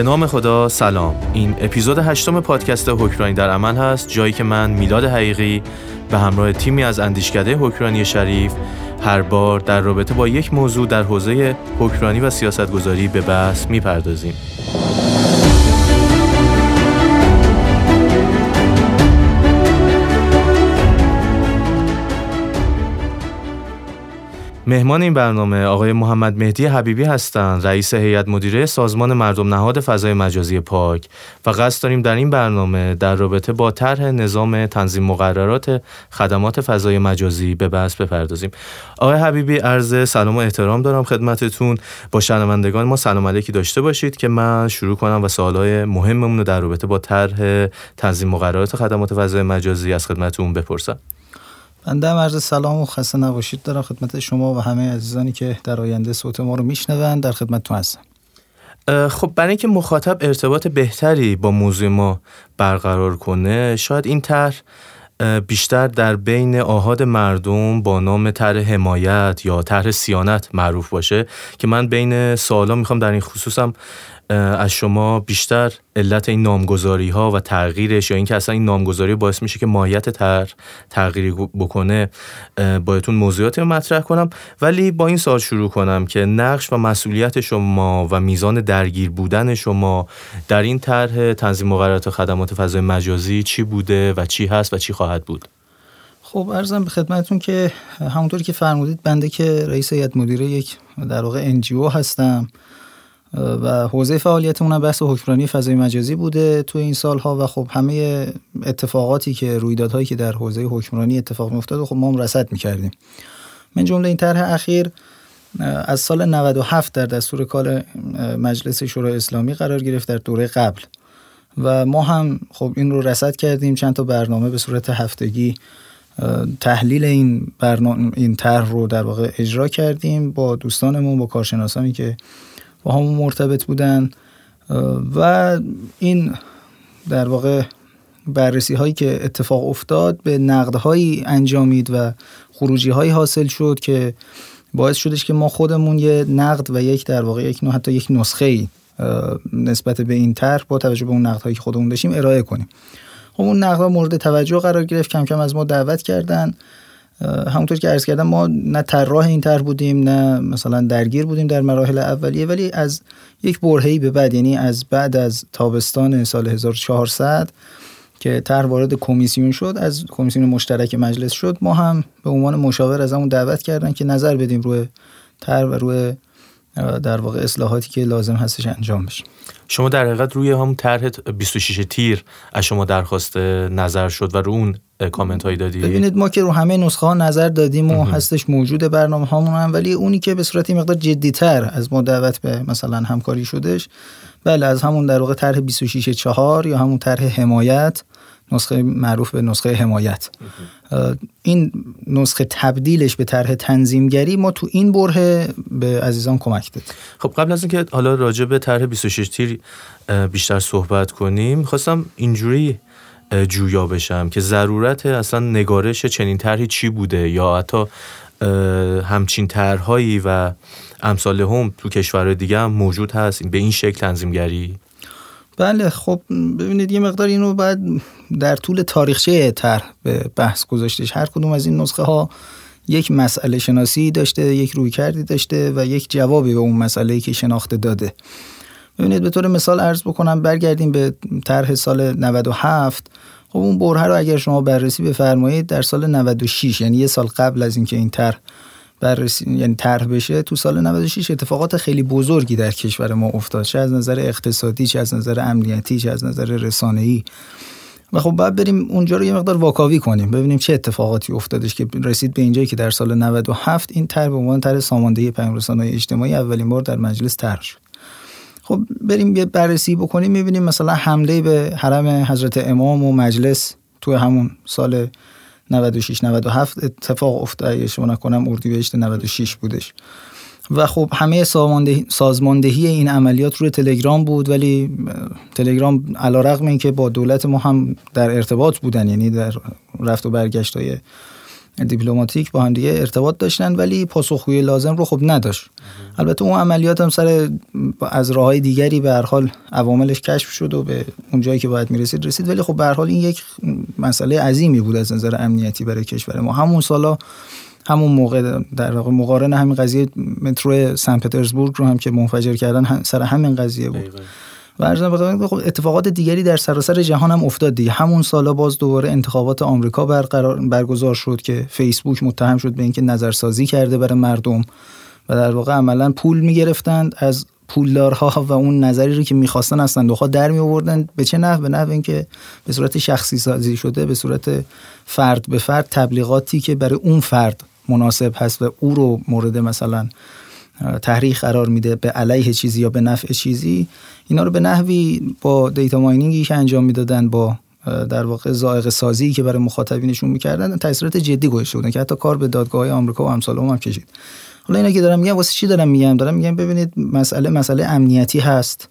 به نام خدا سلام. این اپیزود هشتم پادکست حکرانی در عمل هست جایی که من میلاد حقیقی به همراه تیمی از اندیشکده حکرانی شریف هر بار در رابطه با یک موضوع در حوزه حکرانی و سیاستگذاری به بحث می‌پردازیم. مهمان این برنامه آقای محمد مهدی حبیبی هستند رئیس هیئت مدیره سازمان مردم نهاد فضای مجازی پاک. و قصد داریم در این برنامه در رابطه با طرح نظام تنظیم مقررات خدمات فضای مجازی به بحث بپردازیم. آقای حبیبی عرض سلام و احترام دارم خدمتتون. با شنوندگان ما سلام علیکی داشته باشید که من شروع کنم و سوالای مهممون رو در رابطه با طرح تنظیم مقررات خدمات فضای مجازی از خدمتتون بپرسم. بنده عرض سلام و خسته نباشید. دارم خدمت شما و همه عزیزانی که در آینده صوت ما رو میشنوند در خدمتتون هستم. خب برای اینکه مخاطب ارتباط بهتری با موضوع ما برقرار کنه شاید این طرح بیشتر در بین آهاد مردم با نام طرح حمایت یا طرح سیانت معروف باشه که من بین سوالا می‌خوام در این خصوصم از شما بیشتر علت این نامگذاری ها و تغییرش یا اینکه اصلا این نامگذاری باعث میشه که ماهیت تر تغییری بکنه بایتون موضوعات رو مطرح کنم. ولی با این سال شروع کنم که نقش و مسئولیت شما و میزان درگیر بودن شما در این طرح تنظیم مقررات خدمات فضای مجازی چی بوده و چی هست و چی خواهد بود؟ خب ارزم به خدمتتون که همونطوری که فرمودید بنده که رئیس هیئت مدیره یک در واقع انجیو هستم. و حوزه فعالیتمون هم بحث حکمرانی فضای مجازی بوده تو این سالها و خب همه اتفاقاتی که رویدادهایی که در حوزه حکمرانی اتفاق میافتاد خب ما هم رصد می‌کردیم. من جمله این طرح اخیر از سال 97 در دستور کار مجلس شورای اسلامی قرار گرفت در دوره قبل و ما هم خب این رو رصد کردیم چند تا برنامه به صورت هفتگی تحلیل این برنامه این طرح رو در واقع اجرا کردیم با دوستانمون با کارشناسانی که با همون مرتبط بودن و این در واقع بررسی هایی که اتفاق افتاد به نقد هایی انجامید و خروجی هایی حاصل شد که باعث شدش که ما خودمون یه نقد و یک در واقع یک حتی یک نسخه ای نسبت به این طرح با توجه به اون نقد هایی که خودمون داشتیم ارائه کنیم. خب اون نقد مورد توجه قرار گرفت کم کم از ما دعوت کردن. همونطور که عرض کردم ما نه طراح این طرح بودیم نه مثلا درگیر بودیم در مراحل اولیه ولی از یک برهه‌ای به بعد یعنی از بعد از تابستان سال 1400 که طرح وارد کمیسیون شد از کمیسیون مشترک مجلس شد ما هم به عنوان مشاور از همون دعوت کردن که نظر بدیم روی طرح و روی در واقع اصلاحاتی که لازم هستش انجام بشه. شما در حقیقت روی هم طرح 26 تیر از شما درخواست نظر شد و رو اون کامنت هایی دادی؟ ببینید ما که رو همه نسخه ها نظر دادیم و هستش موجود برنامه هامون هم ولی اونی که به صورت مقدار تر از ما دعوت به مثلا همکاری شدش بله از همون در واقع طرح 26 4 یا همون طرح حمایت نسخه معروف به نسخه حمایت. این نسخه تبدیلش به طرح تنظیمگری ما تو این بره به عزیزان کمک داد. خب قبل از اینکه حالا راجع به طرح 26 تیر بیشتر صحبت کنیم می‌خواستم اینجوری جویا بشم که ضرورت اصلا نگارش چنین طرحی چی بوده یا حتی همچین طرحهایی و امثال هم تو کشورهای دیگه هم موجود هست به این شکل تنظیمگری؟ بله خب ببینید یه مقدار اینو بعد در طول تاریخچه طرح به بحث گذاشتش هر کدوم از این نسخه ها یک مسئله شناسی داشته یک روی کردی داشته و یک جوابی به اون مسئله که شناخته داده. ببینید به طور مثال عرض بکنم برگردیم به طرح سال 97 خب اون بره رو اگر شما بررسی بفرمایید در سال 96 یعنی یه سال قبل از اینکه این طرح بررسی یعنی طرح بشه تو سال 96 اتفاقات خیلی بزرگی در کشور ما افتاد. چه از نظر اقتصادی چه از نظر امنیتی چه از نظر رسانه‌ای. و خب بعد بریم اونجا رو یه مقدار واکاوی کنیم ببینیم چه اتفاقاتی افتادش که رسید به اینجایی که در سال 97 این طرح به عنوان طرح ساماندهی پیام اجتماعی اولین بار در مجلس طرح شد. خب بریم یه بررسی بکنیم می‌بینیم مثلا حمله به حرم حضرت امام و مجلس تو همون سال 96 97 اتفاق افتاد. شما نکنم اردیبهشت 96 بودش. و خب همه سازماندهی این عملیات روی تلگرام بود ولی تلگرام علا رقم این که با دولت ما هم در ارتباط بودن یعنی در رفت و برگشت های دیپلماتیک با هم دیگه ارتباط داشتن ولی پاسخگویی لازم رو خب نداشت. البته اون عملیات هم سر از راه های دیگری به هر حال عواملش کشف شد و به اون جایی که باید می‌رسید رسید. ولی خب به هر حال این یک مسئله عظیمی بود از نظر امنیتی برای کشور ما. همون سالا همون موقع در واقع مقارن همین قضیه مترو سن پترزبورگ رو هم که منفجر کردن سر همین قضیه بود. و خب اتفاقات دیگری در سراسر جهان هم افتاد دیگه. همون سالا باز دوباره انتخابات آمریکا برقرار برگزار شد که فیسبوک متهم شد به اینکه نظرسازی کرده برای مردم و در واقع عملا پول می‌گرفتند از پولدارها و اون نظری رو که می‌خواستن از صندوق در می آوردن به چه نحو؟ به نحو اینکه به صورت شخصی سازی شده به صورت فرد به فرد تبلیغاتی که برای اون فرد مناسب هست و او رو مورد مثلا تحریک قرار میده به علیه چیزی یا به نفع چیزی. اینا رو به نحوی با دیتا ماینینگی که انجام می‌دادن با در واقع زائق سازی که برای مخاطبینشون می‌کردن تاثیرات جدی گذاشته بودن که حتی کار به دادگاه آمریکا و امثال هم, هم کشید. حالا اینا که دارم میگم واسه چی دارم میگم دارم میگم ببینید مسئله مسئله امنیتی هست.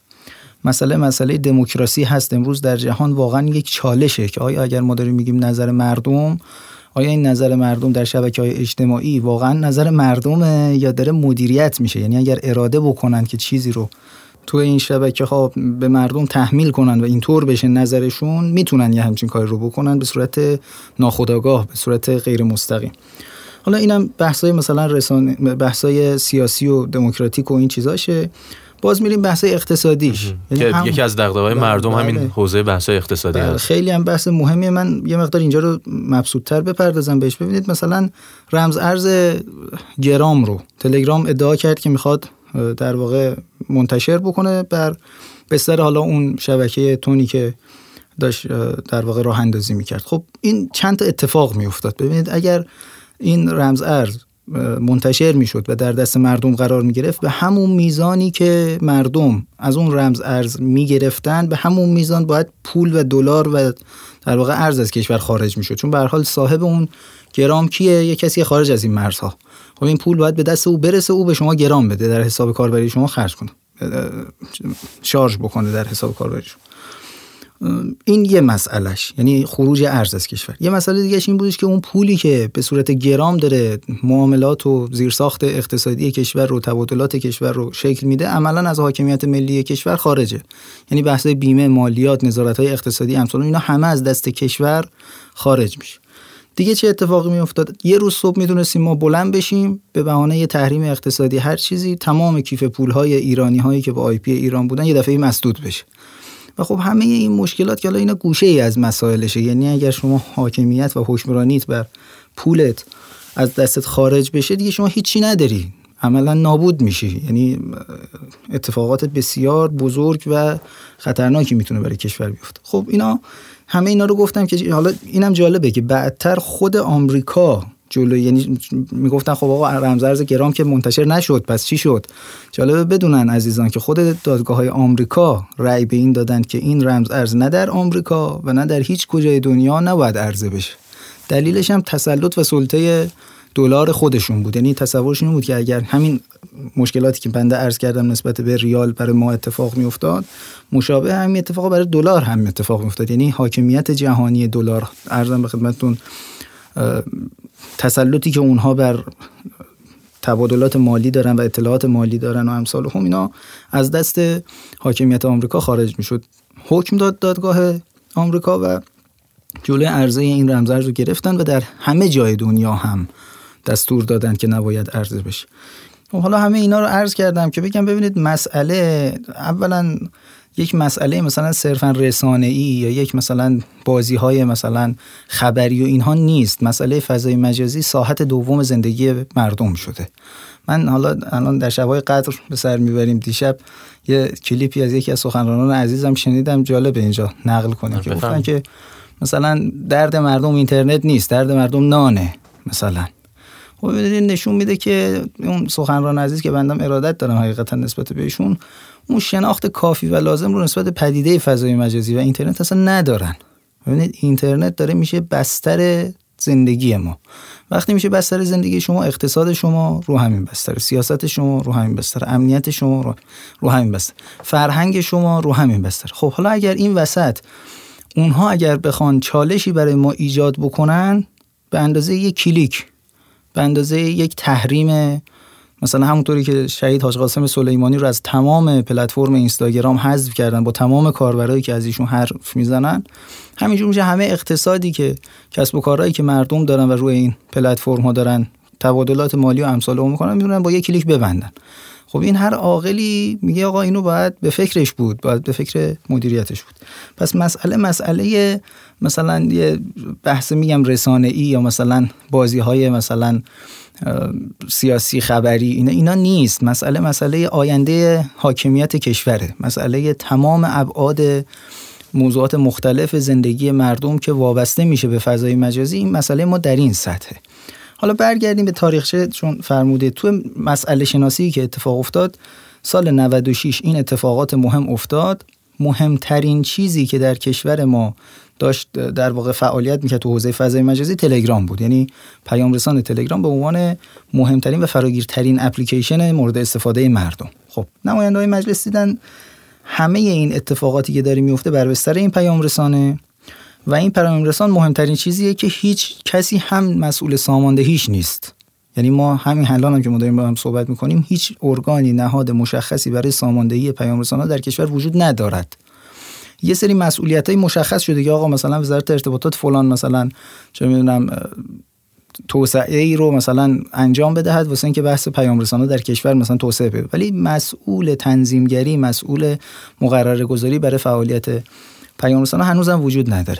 مسئله مسئله دموکراسی هست. امروز در جهان واقعا یک چالشه که آیا اگر ما داریم میگیم نظر مردم آیا این نظر مردم در شبکه های اجتماعی واقعا نظر مردمه یا داره مدیریت میشه؟ یعنی اگر اراده بکنن که چیزی رو تو این شبکه ها به مردم تحمیل کنن و اینطور بشه نظرشون می‌تونن یه همچین کاری رو بکنن به صورت ناخودآگاه به صورت غیر مستقیم. حالا اینم بحثای مثلا رسانه بحثای سیاسی و دموکراتیک و این چیزاشه. باز میریم بحث اقتصادیش. یعنی یکی از دغدغه‌های بله، مردم همین بله. حوزه بحث اقتصادی بله، هست. خیلی هم بحث مهمی. من یه مقدار اینجا رو مبسوطتر بپردازم بهش. ببینید مثلا رمز ارز گرام رو تلگرام ادعا کرد که می‌خواد در واقع منتشر بکنه بر بستر حالا اون شبکه تونی که داشت در واقع راه اندازی می‌کرد. خب این چند تا اتفاق میافتاد. ببینید اگر این رمز ارز منتشر می‌شد و در دست مردم قرار می گرفت به همون میزانی که مردم از اون رمز ارز می گرفتن به همون میزان باید پول و دلار و در واقع ارز از کشور خارج می شد چون به حال صاحب اون گرام کیه؟ یه کسی خارج از این مرزها. خب این پول باید به دست او برسه او به شما گرام بده در حساب کاربری شما خرج کنه. شارژ بکنه در حساب کاربری شما. این یه مسئلهش یعنی خروج ارز از کشور. یه مسئله دیگه این بودش که اون پولی که به صورت گرام داره معاملات و زیرساخت اقتصادی کشور رو تبادلات کشور رو شکل میده عملا از حاکمیت ملی کشور خارجه. یعنی بحث بیمه مالیات نظارت های اقتصادی امثال اینا همه از دست کشور خارج میشه. دیگه چه اتفاقی میافتاد؟ یه روز صبح می‌دونستیم ما بلند بشیم به بهانه تحریم اقتصادی هر چیزی تمام کیف پولهای ایرانی هایی که با آی پی ایران بودن یه دفعه مسدود بشه. و خب همه این مشکلات که حالا اینا گوشه ای از مسائلشه. یعنی اگر شما حاکمیت و حکمرانیت بر پولت از دستت خارج بشه دیگه شما هیچی نداری. عملا نابود میشی. یعنی اتفاقات بسیار بزرگ و خطرناکی می‌تونه برای کشور بیفته. خب اینا همه اینا رو گفتم که حالا اینم جالبه که بعدتر خود آمریکا جلو یعنی می‌گفتن خب آقا رمزارز گرام که منتشر نشد پس چی شد؟ جالبه بدونن عزیزان که خود دادگاه های آمریکا رأی به این دادند که این رمز ارز نه در آمریکا و نه در هیچ کجای دنیا نباید عرضه بشه. دلیلش هم تسلط و سلطه دلار خودشون بود. یعنی تصورشون بود که اگر همین مشکلاتی که بنده عرض کردم نسبت به ریال برای ما اتفاق میافتاد مشابه همین اتفاق برای دلار هم اتفاق میافتاد. یعنی حاکمیت جهانی دلار. ارزم به خدمتتون تسلطی که اونها بر تبادلات مالی دارن و اطلاعات مالی دارن و امثال هم اینا از دست حاکمیت آمریکا خارج می‌شد. حکم داد دادگاه آمریکا و جلوی عرضه این رمزارز رو گرفتن و در همه جای دنیا هم دستور دادن که نباید عرضه بشه. خب حالا همه اینا رو عرض کردم که بگم ببینید مسئله اولا یک مسئله مثلا صرفا رسانه ای یا یک مثلا بازی های مثلا خبری و اینها نیست. مسئله فضای مجازی ساحت دوم زندگی مردم شده. من حالا الان در شبهای قدر به سر می‌بریم. دیشب یه کلیپی از یکی از سخنرانان عزیزم شنیدم. جالب اینجا نقل کنیم که گفتن که مثلا درد مردم اینترنت نیست درد مردم نانه مثلا. خب نشون میده که اون سخنران عزیز که بندم ارادت دارم حقیقتا نسبت بهشون اون شناخت کافی و لازم رو نسبت پدیده فضای مجازی و اینترنت اصلا ندارن. ببینید اینترنت داره میشه بستر زندگی ما. وقتی میشه بستر زندگی شما اقتصاد شما رو همین بستر سیاست شما رو همین بستر امنیت شما رو, رو همین بستر فرهنگ شما رو همین بستر. خب حالا اگر این وسط اونها اگر بخوان چالشی برای ما ایجاد بکنن به اندازه یک کلیک به اندازه یک تحریم مثلا همونطوری که شهید حاج قاسم سلیمانی رو از تمام پلتفرم اینستاگرام حذف کردن با تمام کاربرایی که از ایشون حرف می‌زنن همینجور میشه همه اقتصادی که کسب و کارهایی که مردم دارن و روی این پلتفرم ها دارن تبادلات مالی و امثال اون می‌کنن می‌تونن با یک کلیک ببندن. خب این هر عاقلی میگه آقا اینو باید به فکرش بود باید به فکر مدیریتش بود. پس مسئله مسئله مثلا یه بحث میگم رسانه ای یا مثلا بازی های مثلا سیاسی خبری اینا اینا نیست. مسئله مسئله آینده حاکمیت کشوره. مسئله تمام ابعاد موضوعات مختلف زندگی مردم که وابسته میشه به فضای مجازی این مسئله ما در این سطحه. حالا برگردیم به تاریخچه چون فرموده تو مسئله شناسی که اتفاق افتاد سال 96 این اتفاقات مهم افتاد. مهمترین چیزی که در کشور ما داشت در واقع فعالیت می‌کرد تو حوزه فضای مجازی تلگرام بود. یعنی پیام رسان تلگرام به عنوان مهمترین و فراگیرترین اپلیکیشن مورد استفاده مردم. خب نماینده های مجلس دیدن همه این اتفاقاتی که داره میفته بر بستر این پیام رسانه و این پیام رسان مهمترین چیزیه که هیچ کسی هم مسئول ساماندهیش نیست. یعنی ما همین الان هم که ما داریم با هم صحبت می‌کنیم هیچ ارگانی نهاد مشخصی برای ساماندهی پیام ها در کشور وجود ندارد. یه سری مسئولیت های مشخص شده که آقا مثلا وزارت ارتباطات فلان مثلا چه می‌دونم توسعه ای رو مثلا انجام بدهد واسه اینکه بحث پیام رسانه در کشور مثلا توسعه بده ولی مسئول تنظیمگری مسئول مقرره گذاری برای فعالیت پیام رسانه هنوزم وجود نداره.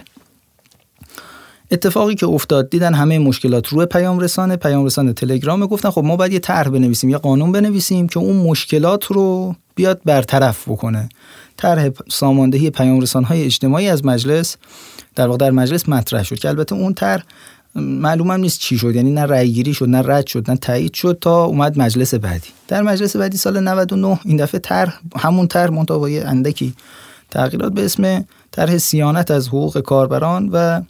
اتفاقی که افتاد دیدن همه مشکلات روی پیام رسانه پیام رسانه تلگرام گفتن خب ما باید یه طرح بنویسیم یه قانون بنویسیم که اون مشکلات رو بیاد برطرف بکنه. طرح ساماندهی پیام های اجتماعی از مجلس در واقع در مجلس مطرح شد که البته اون طرح معلومم نیست چی شد یعنی نه رأی گیری شد نه رد شد نه تایید شد تا اومد مجلس بعدی. در مجلس بعدی سال 99 این دفعه طرح همون طرح منتها اندکی تغییرات به اسم طرح سیانت از حقوق کاربران و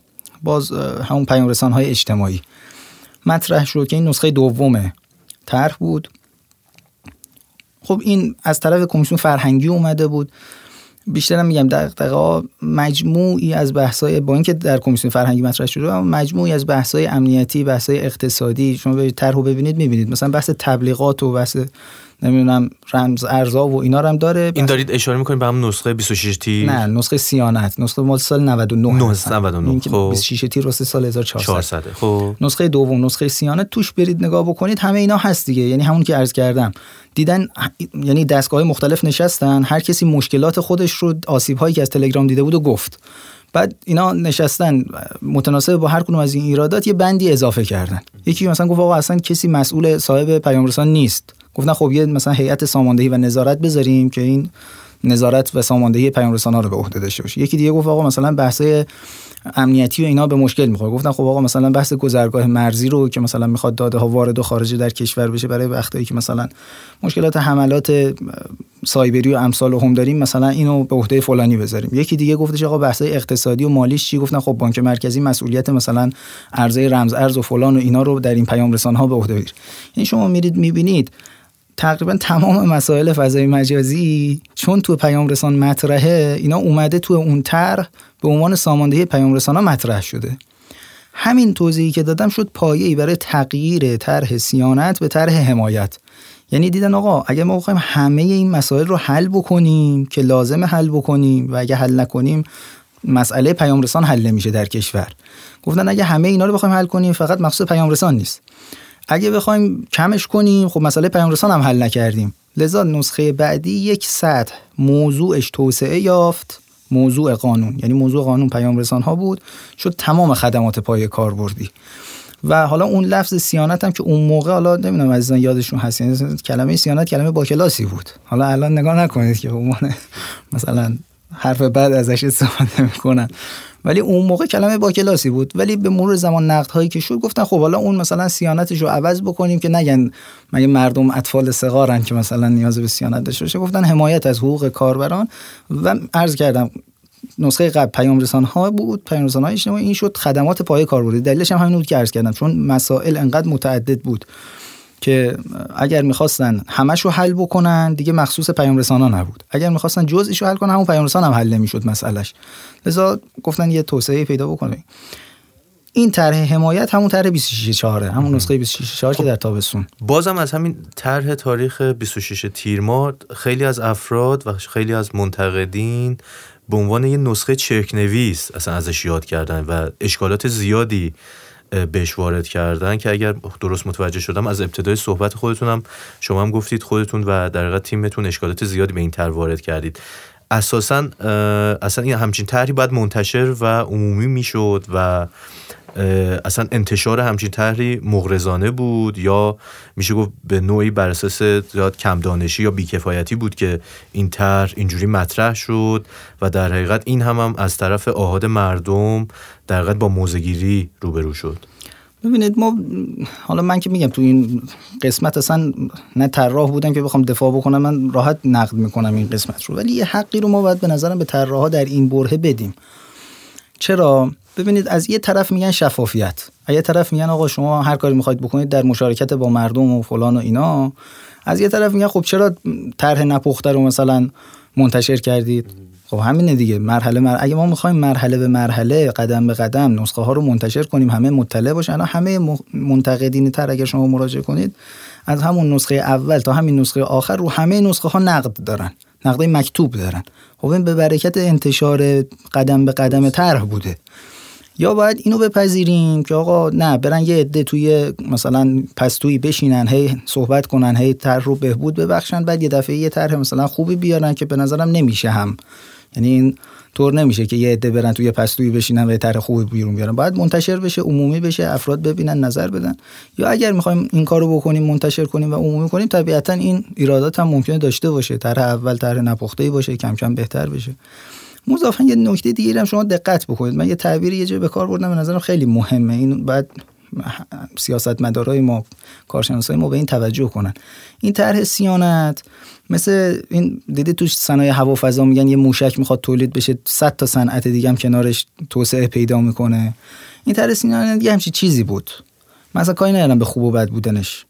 باز همون پیام های اجتماعی مطرح شد که این نسخه دوم طرح بود. خب این از طرف کمیسیون فرهنگی اومده بود. بیشتر میگم دقیقا مجموعی از بحث‌های با اینکه در کمیسیون فرهنگی مطرح شده اما مجموعی از بحث‌های امنیتی بحث‌های اقتصادی شما به طرحو ببینید می‌بینید. مثلا بحث تبلیغات و بحث نمی‌دونم رمز ارزا و اینا رو هم داره. این دارید اشاره می‌کنید به هم نسخه 26 تیر نه نسخه سیانت. نسخه مال سال 99 99 خب. 26 تیر واسه سال 1400 خب. نسخه دوم نسخه سیانت. توش برید نگاه بکنید همه اینا هست دیگه. یعنی همون که عرض کردم. دیدن یعنی دستگاه مختلف نشستن. هر کسی مشکلات خودش رو آسیب هایی که از تلگرام دیده بود و گفت. بعد اینا نشستن. متناسب با هر کنون از این ایرادات یه بندی اضافه کردن. یکی مثلا گفت آقا اصلا کسی مسئول صاحب پیام رسان نیست. گفتن خب یه مثلا هیئت ساماندهی و نظارت بذاریم که این نظارت و ساماندهی پیام ها رو به عهده داشته باشه. یکی دیگه گفت آقا مثلا بحث امنیتی و اینا به مشکل می‌خوره. گفتن خب آقا مثلا بحث گذرگاه مرزی رو که مثلا می‌خواد داده ها وارد و خارج در کشور بشه برای وقتایی که مثلا مشکلات حملات سایبری و امثال هم داریم مثلا اینو به عهده فلانی بذاریم. یکی دیگه گفتش آقا بحث اقتصادی و مالیش چی؟ گفتن خب بانک مرکزی مسئولیت مثلا ارزه رمز ارز و فلان و اینا رو در این پیام رسان ها به عهده بگیره. این شما میرید می‌بینید تقریبا تمام مسائل فضای مجازی چون تو پیام رسان مطرحه اینا اومده تو اون طرح به عنوان ساماندهی پیام رسان ها مطرح شده. همین توضیحی که دادم شد پایه‌ای برای تغییر طرح سیانت به طرح حمایت. یعنی دیدن آقا اگر ما بخوایم همه این مسائل رو حل بکنیم که لازم حل بکنیم و اگه حل نکنیم مسئله پیام رسان حل نمیشه در کشور. گفتن اگه همه اینا رو بخوایم حل کنیم فقط مقصود پیام رسان نیست. اگه بخوایم کمش کنیم خب مسئله پیام رسان هم حل نکردیم. لذا نسخه بعدی یک سطح موضوعش توسعه یافت موضوع قانون. یعنی موضوع قانون پیام رسان ها بود. شد تمام خدمات پای کاربردی. و حالا اون لفظ سیانت هم که اون موقع حالا نمی‌دونم عزیزان یادشون هست. یعنی کلمه سیانت کلمه با کلاسی بود. حالا الان نگاه نکنید که عنوان مثلا حرف بعد ازش استفاده می‌کنن. ولی اون موقع کلمه با کلاسی بود. ولی به مرور زمان نقد هایی که شد گفتن خب حالا اون مثلا سیانتش رو عوض بکنیم که نگن مگه مردم اطفال صغارن که مثلا نیاز به سیانت داشته باشه. گفتن حمایت از حقوق کاربران و عرض کردم نسخه قبل پیام رسان ها بود پیام رسان های این شد خدمات پایه کاربردی. دلیلش هم همین بود که عرض کردم چون مسائل انقدر متعدد بود. که اگر می‌خواستن همش رو حل بکنن دیگه مخصوص پیام رسانا نبود. اگر می‌خواستن جزئیش رو حل کنن همون پیام رسان هم حل نمی‌شد مسئلهش. لذا گفتن یه توسعه پیدا بکنه این طرح حمایت همون طرح 26 4 همون نسخه 26 4 که در تابستون. بازم از همین طرح تاریخ 26 تیر ماه خیلی از افراد و خیلی از منتقدین به عنوان یه نسخه چرکنویس اصلا ازش یاد کردن و اشکالات زیادی بهش وارد کردن که اگر درست متوجه شدم از ابتدای صحبت خودتونم شما هم گفتید خودتون و در تیمتون اشکالات زیادی به این تر وارد کردید. اساسا اصلا این همچین طرحی باید منتشر و عمومی می‌شد و اصلا انتشار همچین طرحی مغرضانه بود یا میشه گفت به نوعی بر اساس زیاد کم دانشی یا بیکفایتی بود که این طرح اینجوری مطرح شد و در حقیقت این هم, هم از طرف آهاد مردم در حقیقت با موزگیری روبرو شد. ببینید ما حالا من که میگم تو این قسمت اصلا نه طراح بودم که بخوام دفاع بکنم من راحت نقد می‌کنم این قسمت رو. ولی یه حقی رو ما باید به نظرم به طراحا در این برهه بدیم. چرا؟ ببینید از یه طرف میگن شفافیت. از یه طرف میگن آقا شما هر کاری می‌خواید بکنید در مشارکت با مردم و فلان و اینا. از یه طرف میگن خب چرا طرح نپخته رو مثلا منتشر کردید؟ خب همینه دیگه. مرحله مر... اگه ما می‌خوایم مرحله به مرحله قدم به قدم نسخه ها رو منتشر کنیم همه مطلع باشن. همه منتقدین تر اگر شما مراجعه کنید از همون نسخه اول تا همین نسخه آخر رو همه نسخه ها نقد دارن. نقد مکتوب دارن. خب این به برکت انتشار قدم به قدم طرح بوده. یا باید اینو بپذیریم که آقا نه برن یه عده توی مثلا پستویی بشینن هی صحبت کنن هی طرح رو بهبود ببخشن بعد یه دفعه یه طرح مثلا خوبی بیارن که به نظرم نمیشه هم یعنی این طور نمیشه که یه عده برن توی پستویی بشینن و طرح خوبی بیرون بیارن. باید منتشر بشه عمومی بشه افراد ببینن نظر بدن. یا اگر می‌خوایم این کارو بکنیم منتشر کنیم و عمومی کنیم طبیعتا این ایرادات هم ممکنه داشته باشه. طرح اول طرح نپخته باشه کم کم بهتر بشه. مضافا یه نکته دیگه هم شما دقت بکنید. من یه تعبیری یه جای به کار بردم به نظرم خیلی مهمه. این بعد سیاستمدارای ما کارشناسای ما به این توجه کنن. این طرح سیانت مثل این دیدی تو صنایع هوافضا میگن یه موشک می‌خواد تولید بشه 100 تا صنعت دیگه هم کنارش توسعه پیدا می‌کنه. این طرح سیانت یه همچین چیزی بود. مثلا کاری ندارم به خوب و بد بودنش.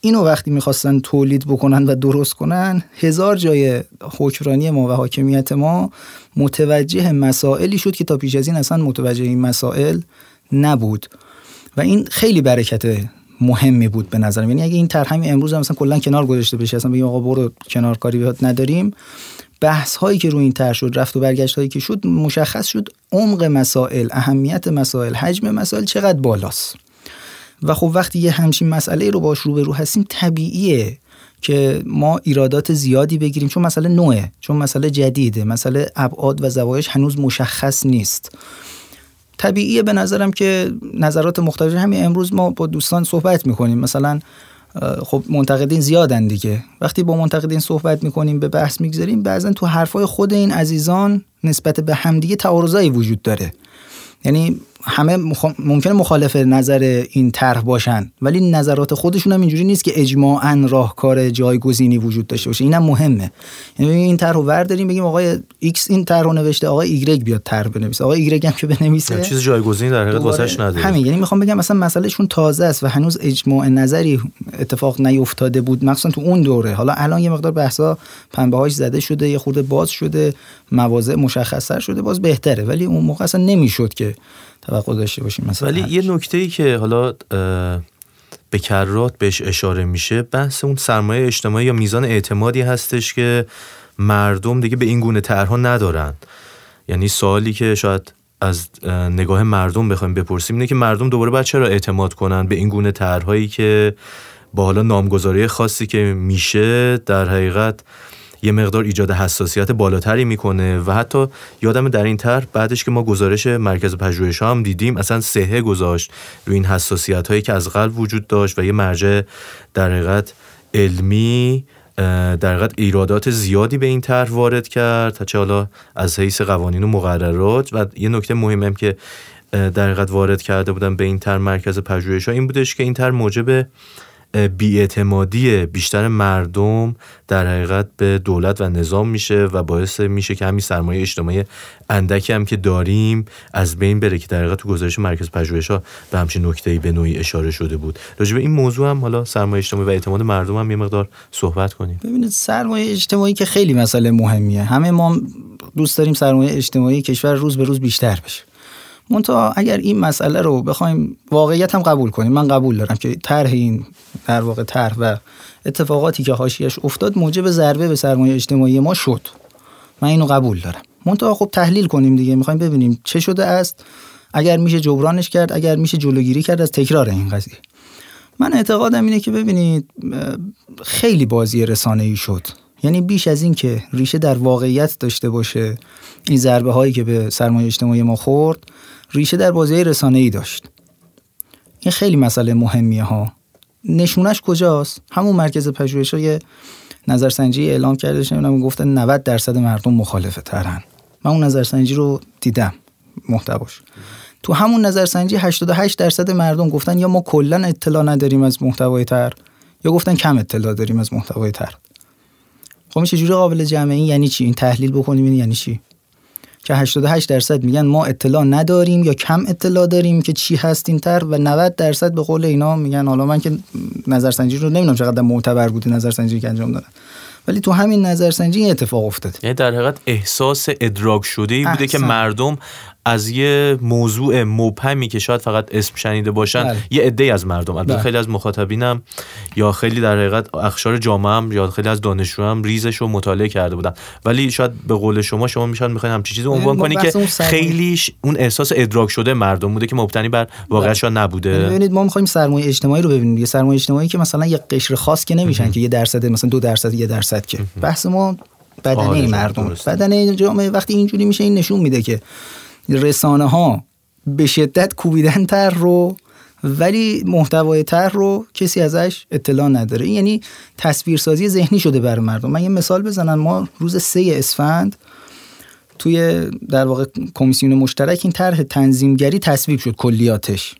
اینو وقتی می‌خواستن تولید بکنن و درست کنن هزار جای حکمرانی ما و حاکمیت ما متوجه مسائلی شد که تا پیش از این اصلا متوجه این مسائل نبود. و این خیلی برکت مهمی بود به نظرم. یعنی اگه این طرح امروز هم مثلا کلا کنار گذاشته بشه اصلا بگیم آقا برو کنار کاری نداریم. بحث هایی که روی این طرح شد رفت و برگشت هایی که شد مشخص شد عمق مسائل اهمیت مسائل حجم مسائل چقدر بالاست. و خب وقتی یه همچین مسئله رو باش روبرو هستیم طبیعیه که ما ایرادات زیادی بگیریم. چون مسئله نوعه چون مسئله جدیده. مسئله ابعاد و زوایش هنوز مشخص نیست. طبیعیه به نظرم که نظرات مختلف. همین امروز ما با دوستان صحبت می‌کنیم. مثلا خب منتقدین زیادن دیگه. وقتی با منتقدین صحبت می‌کنیم به بحث می‌گذاریم بعضا تو حرفای خود این عزیزان نسبت به همدیگه تعارضایی وجود داره. یعنی همه مخ... ممکنه مخالف نظر این طرح باشن ولی نظرات خودشون هم اینجوری نیست که اجماعا راهکار جایگزینی وجود داشته باشه. اینم مهمه. یعنی این طرح رو ورداریم بگیم آقای ایکس این طرح رو نوشته آقای ایگرگ بیاد طرح بنویسه. آقای ایگرگ هم که بنویسه چیز جایگزینی در حقیقت واسش نداره. همین. یعنی می‌خوام بگم مثلا مسئلهشون تازه است و هنوز اجماع نظری اتفاق نیفتاده بود مخصوصا تو اون دوره. حالا الان یه مقدار بحثا پنبه زده شده یه خورده باز شده مواضع مشخصتر شده باز بهتره. ولی اون موقع اصلا نمی‌شد که توقع داشته باشیم مثلا ولی یه نکته ای که حالا به کرات بهش اشاره میشه بحث اون سرمایه اجتماعی یا میزان اعتمادی هستش که مردم دیگه به این گونه طرحها ندارن. یعنی سوالی که شاید از نگاه مردم بخوایم بپرسیم اینه که مردم دوباره باید چرا اعتماد کنن به این گونه طرحهایی که با حالا نامگذاری خاصی که میشه در حقیقت یه مقدار ایجاد حساسیت بالاتری می‌کنه و حتی یادم در این طرح بعدش که ما گزارش مرکز پژوهش هم دیدیم اصلا سهه گذاشت روی این حساسیت هایی که از قلب وجود داشت و یه مرجع در حقیقت علمی در حقیقت ایرادات زیادی به این طرح وارد کرد چه حالا از حیث قوانین و مقررات. و یه نکته مهمم که در حقیقت وارد کرده بودم به این طرح مرکز پژوهش ها این بودش که این طرح موجب بیاعتمادی بیشتر مردم در حقیقت به دولت و نظام میشه و باعث میشه که همین سرمایه اجتماعی اندکی هم که داریم از بین بره که در حقیقت تو گزارش مرکز پژوهش ها به همچین نکته‌ای به نوعی اشاره شده بود. راجع به این موضوع هم حالا سرمایه اجتماعی و اعتماد مردم هم یه مقدار صحبت کنیم. ببینید سرمایه اجتماعی که خیلی مسئله مهمیه. همه ما دوست داریم سرمایه اجتماعی کشور روز به روز بیشتر بشه. منتها اگر این مسئله رو بخوایم واقعیت هم قبول کنیم من قبول دارم که طرح این در واقع طرح و اتفاقاتی که حاشیهش افتاد موجب ضربه به سرمایه اجتماعی ما شد. من اینو قبول دارم. منتها خب تحلیل کنیم دیگه می‌خوایم ببینیم چه شده است. اگر میشه جبرانش کرد اگر میشه جلوگیری کرد از تکرار این قضیه. من اعتقادم اینه که ببینید خیلی بازی رسانه ای شد. یعنی بیش از این که ریشه در واقعیت داشته باشه این ضربه هایی که به سرمایه اجتماعی ما خورد ریشه در بازی رسانه ای داشت. این خیلی مسئله مهمیه ها. نشونش کجاست؟ همون مرکز پژوهش های نظرسنجی اعلام کرده شنیدم گفتن 90 درصد مردم مخالف ترن من اون نظرسنجی رو دیدم محتواش. تو همون نظرسنجی 88 درصد مردم گفتن یا ما کلا اطلاع نداریم از محتوای تر یا گفتن کم اطلاع داریم از محتوای تر. خب این چجوری قابل جمعی؟ یعنی چی؟ این تحلیل بکنیم این یعنی چی؟ که 88 درصد میگن ما اطلاع نداریم یا کم اطلاع داریم که چی هست این تر و 90 درصد به قول اینا میگن. حالا من که نظرسنجی رو نمی‌دونم چقدر معتبر بوده نظرسنجی که انجام دادن. ولی تو همین نظرسنجی اتفاق افتاد یعنی در حقیقت احساس ادراک شده ای بوده که مردم از یه موضوع مبهمی که شاید فقط اسم شنیده باشن بله. یه عده از مردم. البته بله. خیلی از مخاطبینم یا خیلی در حقیقت اخشار جامعه هم یا خیلی از دانشجو هم ریزش رو مطالعه کرده بودن. ولی شاید به قول شما شما میشن می‌خواین همچین چیزی عنوان کنی که خیلیش اون احساس ادراک شده مردم بوده که مبتنی بر واقعش بله. نبوده. ببینید ما می‌خوایم سرمایه اجتماعی رو ببینیم یه سرمایه اجتماعی که مثلا یه قشر خاص که نمیشن که یه درصد مثلا دو درصد یه درصد که. بحث ما بدنه مردم. بدنه جامعه وقتی اینجوری میشه این نشون میده که رسانه ها به شدت کوبیدن تر رو ولی محتوای تر رو کسی ازش اطلاع نداره. یعنی تصویرسازی ذهنی شده بر مردم. من یه مثال بزنم. ما روز سه اسفند توی در واقع کمیسیون مشترک این طرح تنظیمگری تصویب شد. کلیاتش.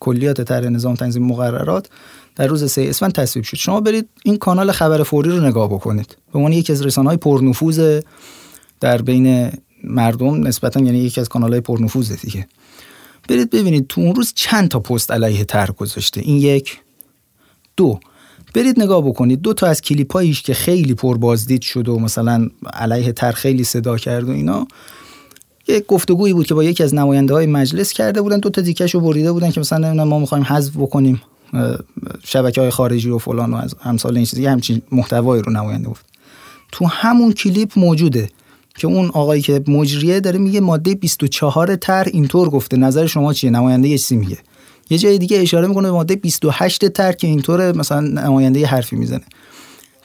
کلیات طرح نظام تنظیم مقررات در روز سه اسفند تصویب شد. شما برید این کانال خبر فوری رو نگاه بکنید. به عنوان یکی از رسانه های پرنفوذ در بین مردم نسبتا یعنی یکی از کانال های پرنفوذه دیگه. برید ببینید تو اون روز چند تا پست علیه تر گذاشته. این یک. دو. برید نگاه بکنید. دو تا از کلیپاییش که خیلی پر بازدید شد و مثلا علیه تر خیلی صدا کرد و اینا یک گفتگویی بود که با یکی از نماینده های مجلس کرده بودن. دو تا دیکش رو بریده بودن که مثلا ما می‌خوایم حذف بکنیم شبکه های خارجی و فلان و از امثال این چیزی. همچین محتوایی رو نماینده بود تو همون کلیپ موجوده. که اون آقایی که مجریه داره میگه ماده 24 تر اینطور گفته. نظر شما چیه؟ نماینده یه چیزی میگه. یه جای دیگه اشاره می‌کنه به ماده 28 تر که اینطور مثلا نماینده یه حرفی می‌زنه.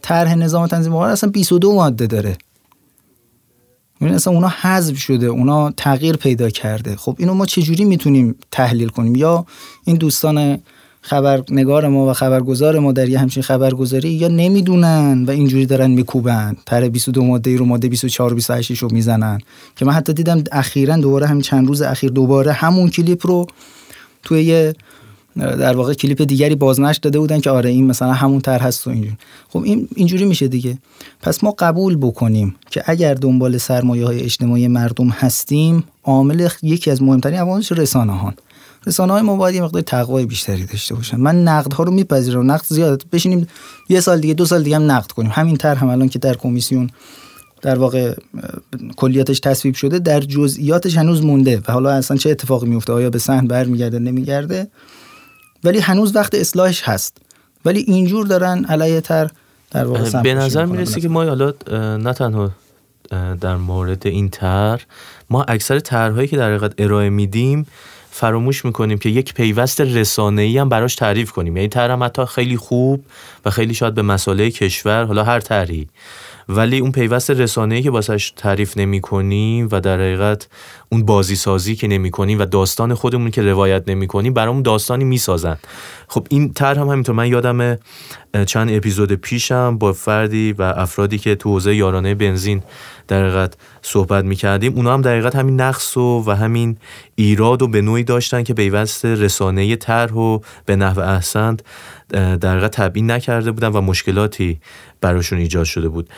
طرح نظام تنظیم مقرر اصلا 22 ماده داره. این اصلا اونا حذف شده اونا تغییر پیدا کرده. خب اینو ما چجوری می‌تونیم تحلیل کنیم؟ یا این دوستان خبرنگار ما و خبرگزار ما در یه همچین خبرگزاری یا نمی‌دونن و اینجوری دارن میکوبن. تر 22 ماده رو ماده 24 و 28 رو می‌زنن. که من حتی دیدم اخیرا دوباره همین چند روز اخیر دوباره همون کلیپ رو توی یه در واقع کلیپ دیگری بازنش داده بودن که آره این مثلا همون تر هست و اینجوری. خب این اینجوری میشه دیگه. پس ما قبول بکنیم که اگر دنبال سرمایه های اجتماعی مردم هستیم عامل یکی از مهمترین عواملش رسانه ها رسانه های ما باید یه مقدار تقوای بیشتری داشته باشن. من نقد ها رو میپذیرم. نقد زیاد. بشینیم یه سال دیگه دو سال دیگه هم نقد کنیم. همین طرح هم الان که در کمیسیون در واقع کلیاتش تصویب شده در جزئیاتش هنوز مونده و حالا اصلا چه اتفاقی میفته؟ آیا به صحن برمیگرده نمیگرده؟ ولی هنوز وقت اصلاحش هست. ولی اینجور دارن علیه تر در واقع به نظر می‌رسه که ما حالا نه تنها در مورد این تر ما اکثر طرحهایی که در حقیقت ارائه میدیم فراموش می‌کنیم که یک پیوست ای هم براش تعریف کنیم. یعنی طرح حتی خیلی خوب و خیلی شاید به مسئله کشور حالا هر طرحی. ولی اون پیوست ای که واسش تعریف نمی کنیم و در حقیقت اون بازی سازی که نمی کنیم و داستان خودمون که روایت نمی کنیم برامون داستانی می‌سازن. خب این طرح هم همینطور. من یادم چند اپیزود پیشم با فردی و افرادی که تو حوزه یارانه بنزین در حقیقت صحبت می‌کردیم. اونا هم در همین نقص و, و همین ایراد و به نوعی داشتن که پیوست رسانه طرح و به نحو احسند در حقیقت تبیین نکرده بودن و مشکلاتی براشون ایجاد شده بود.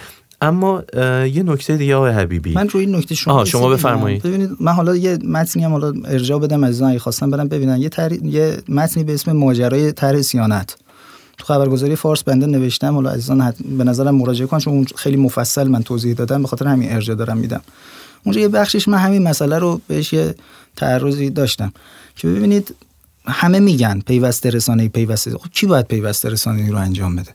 اما یه نکته دیگه آقای حبیبی. من روی این نکته شما شما بفرمایید. ببینید من حالا یه متنی هم حالا ارجاع بدم از اگه خواستم برم ببینن. یه, تر... یه متنی به اسم ماجرای طرح سیانت. تو خبرگزاری فارس بنده نوشتم. حالا عزیزان به نظرم مراجعه کن چون خیلی مفصل من توضیح دادم. به خاطر همین ارجاع دارم میدم. اونجا یه بخشش من همین مسئله رو بهش یه تعرضی داشتم که ببینید همه میگن پیوسته رسانه‌ای پیوسته. خب کی باید پیوسته رسانه‌ای رو انجام بده؟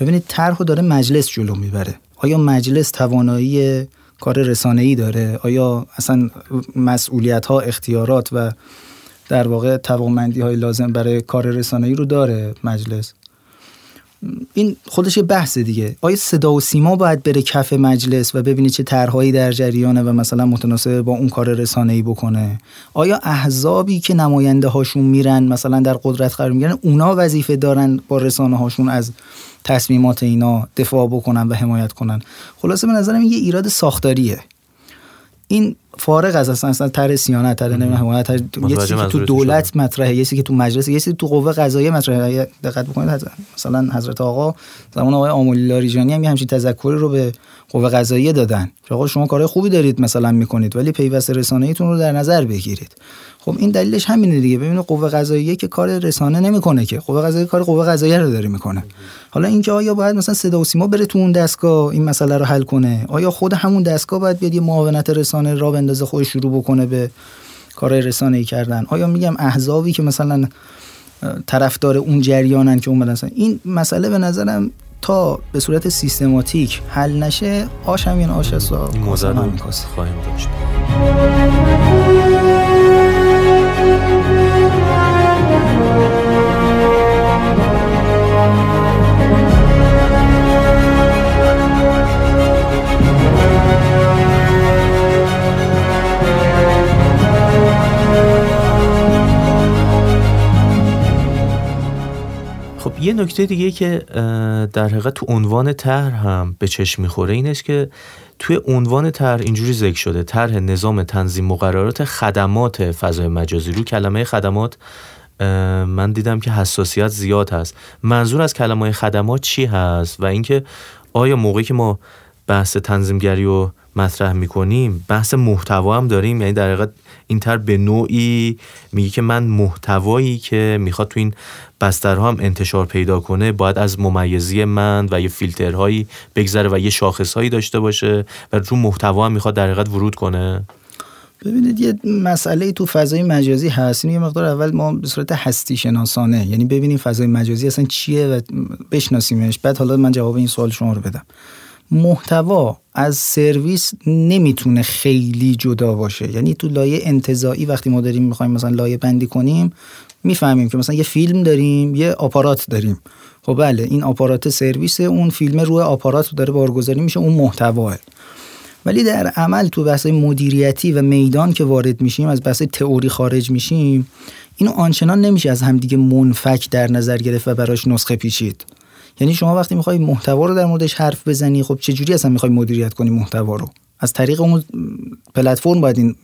ببینید طرحو داره مجلس جلو می‌بره. آیا مجلس توانایی کار رسانه‌ای داره؟ آیا اصلا مسئولیت ها اختیارات و در واقع توانمندی های لازم برای کار رسانه‌ای رو داره مجلس؟ این خودش یه بحث دیگه. آیا صدا و سیما باید بره کف مجلس و ببینید چه طرحهایی در جریانه و مثلا متناسب با اون کار رسانه‌ای بکنه؟ آیا احزابی که نماینده هاشون میرن مثلا در قدرت قرار می‌گیرن اونا وظیفه دارن با رسانه هاشون از تصمیمات اینا دفاع بکنن و حمایت کنن؟ خلاصه به نظرم یه ایراد ساختاریه. این فارغ از اصلا اصلا تر سیانت تر نمی‌دونم حمایت یه چیزی که تو دولت مطرحه یه چیزی که تو مجلس یه چیزی تو قوه قضاییه مطرحه. دقت بکنید مثلا حضرت آقا زمان آقای آمولی لاریجانی هم یه همچین تذکری رو به قوه قضاییه دادن. که آقا شما کارهای خوبی دارید مثلا می‌کنید ولی پیوسته رسانه ایتون رو در نظر بگیرید. خب این دلیلش همینه دیگه. ببینید قوه قضاییه که کار رسانه نمی‌کنه که. قوه قضاییه کار قوه قضاییه رو داره می‌کنه. حالا اینکه آیا باید مثلا صدا و سیما بره تو اون دستگاه این مسئله رو حل کنه؟ آیا خود همون دستگاه باید بیاد یه معاونت رسانه را بندازه خودش شروع بکنه به کارهای رسانه ای کردن. آیا میگم احزابی که مثلا طرفدار اون جریانن که اومدن؟ این مسئله به نظرم تا به صورت سیستماتیک حل نشه آش همین آش است خواهیم داشت. یه نکته دیگه که در حقیقت تو عنوان طرح هم به چشم می‌خوره این است که توی عنوان طرح اینجوری ذکر شده. طرح نظام تنظیم مقررات خدمات فضای مجازی. رو کلمه خدمات من دیدم که حساسیت زیاد هست. منظور از کلمه خدمات چی هست؟ و اینکه آیا موقعی که ما بحث تنظیمگری رو مطرح می‌کنیم بحث محتوا هم داریم؟ یعنی در حقیقت این تر به نوعی میگه که من محتوایی که می‌خواد تو این بسترها هم انتشار پیدا کنه باید از ممیزی من و یه فیلترهایی بگذره و یه شاخصهایی داشته باشه و رو محتوا هم می‌خواد در حقیقت ورود کنه. ببینید یه مسئله تو فضای مجازی هست. این یه مقدار اول ما به صورت هستی شناسانه یعنی ببینیم فضای مجازی اصلا چیه و بشناسیمش. بعد حالا من جواب این سوال شما رو بدم. محتوا از سرویس نمی‌تونه خیلی جدا باشه. یعنی تو لایه انتظایی وقتی ما داریم می‌خوایم مثلا لایه بندی کنیم می‌فهمیم که مثلا یه فیلم داریم یه آپارات داریم. خب بله این آپارات سرویس اون فیلم روی آپارات داره بارگذاری میشه اون محتواه. ولی در عمل تو بحث مدیریتی و میدان که وارد میشیم از بحث تئوری خارج میشیم اینو آنچنان نمیشه از همدیگه منفک در نظر گرفت و براش نسخه پیچید. یعنی شما وقتی می‌خوای محتوا رو در موردش حرف بزنی خب چه جوری اصلا می‌خوای مدیریت کنی محتوا رو؟ از طریق اون پلتفرم باید این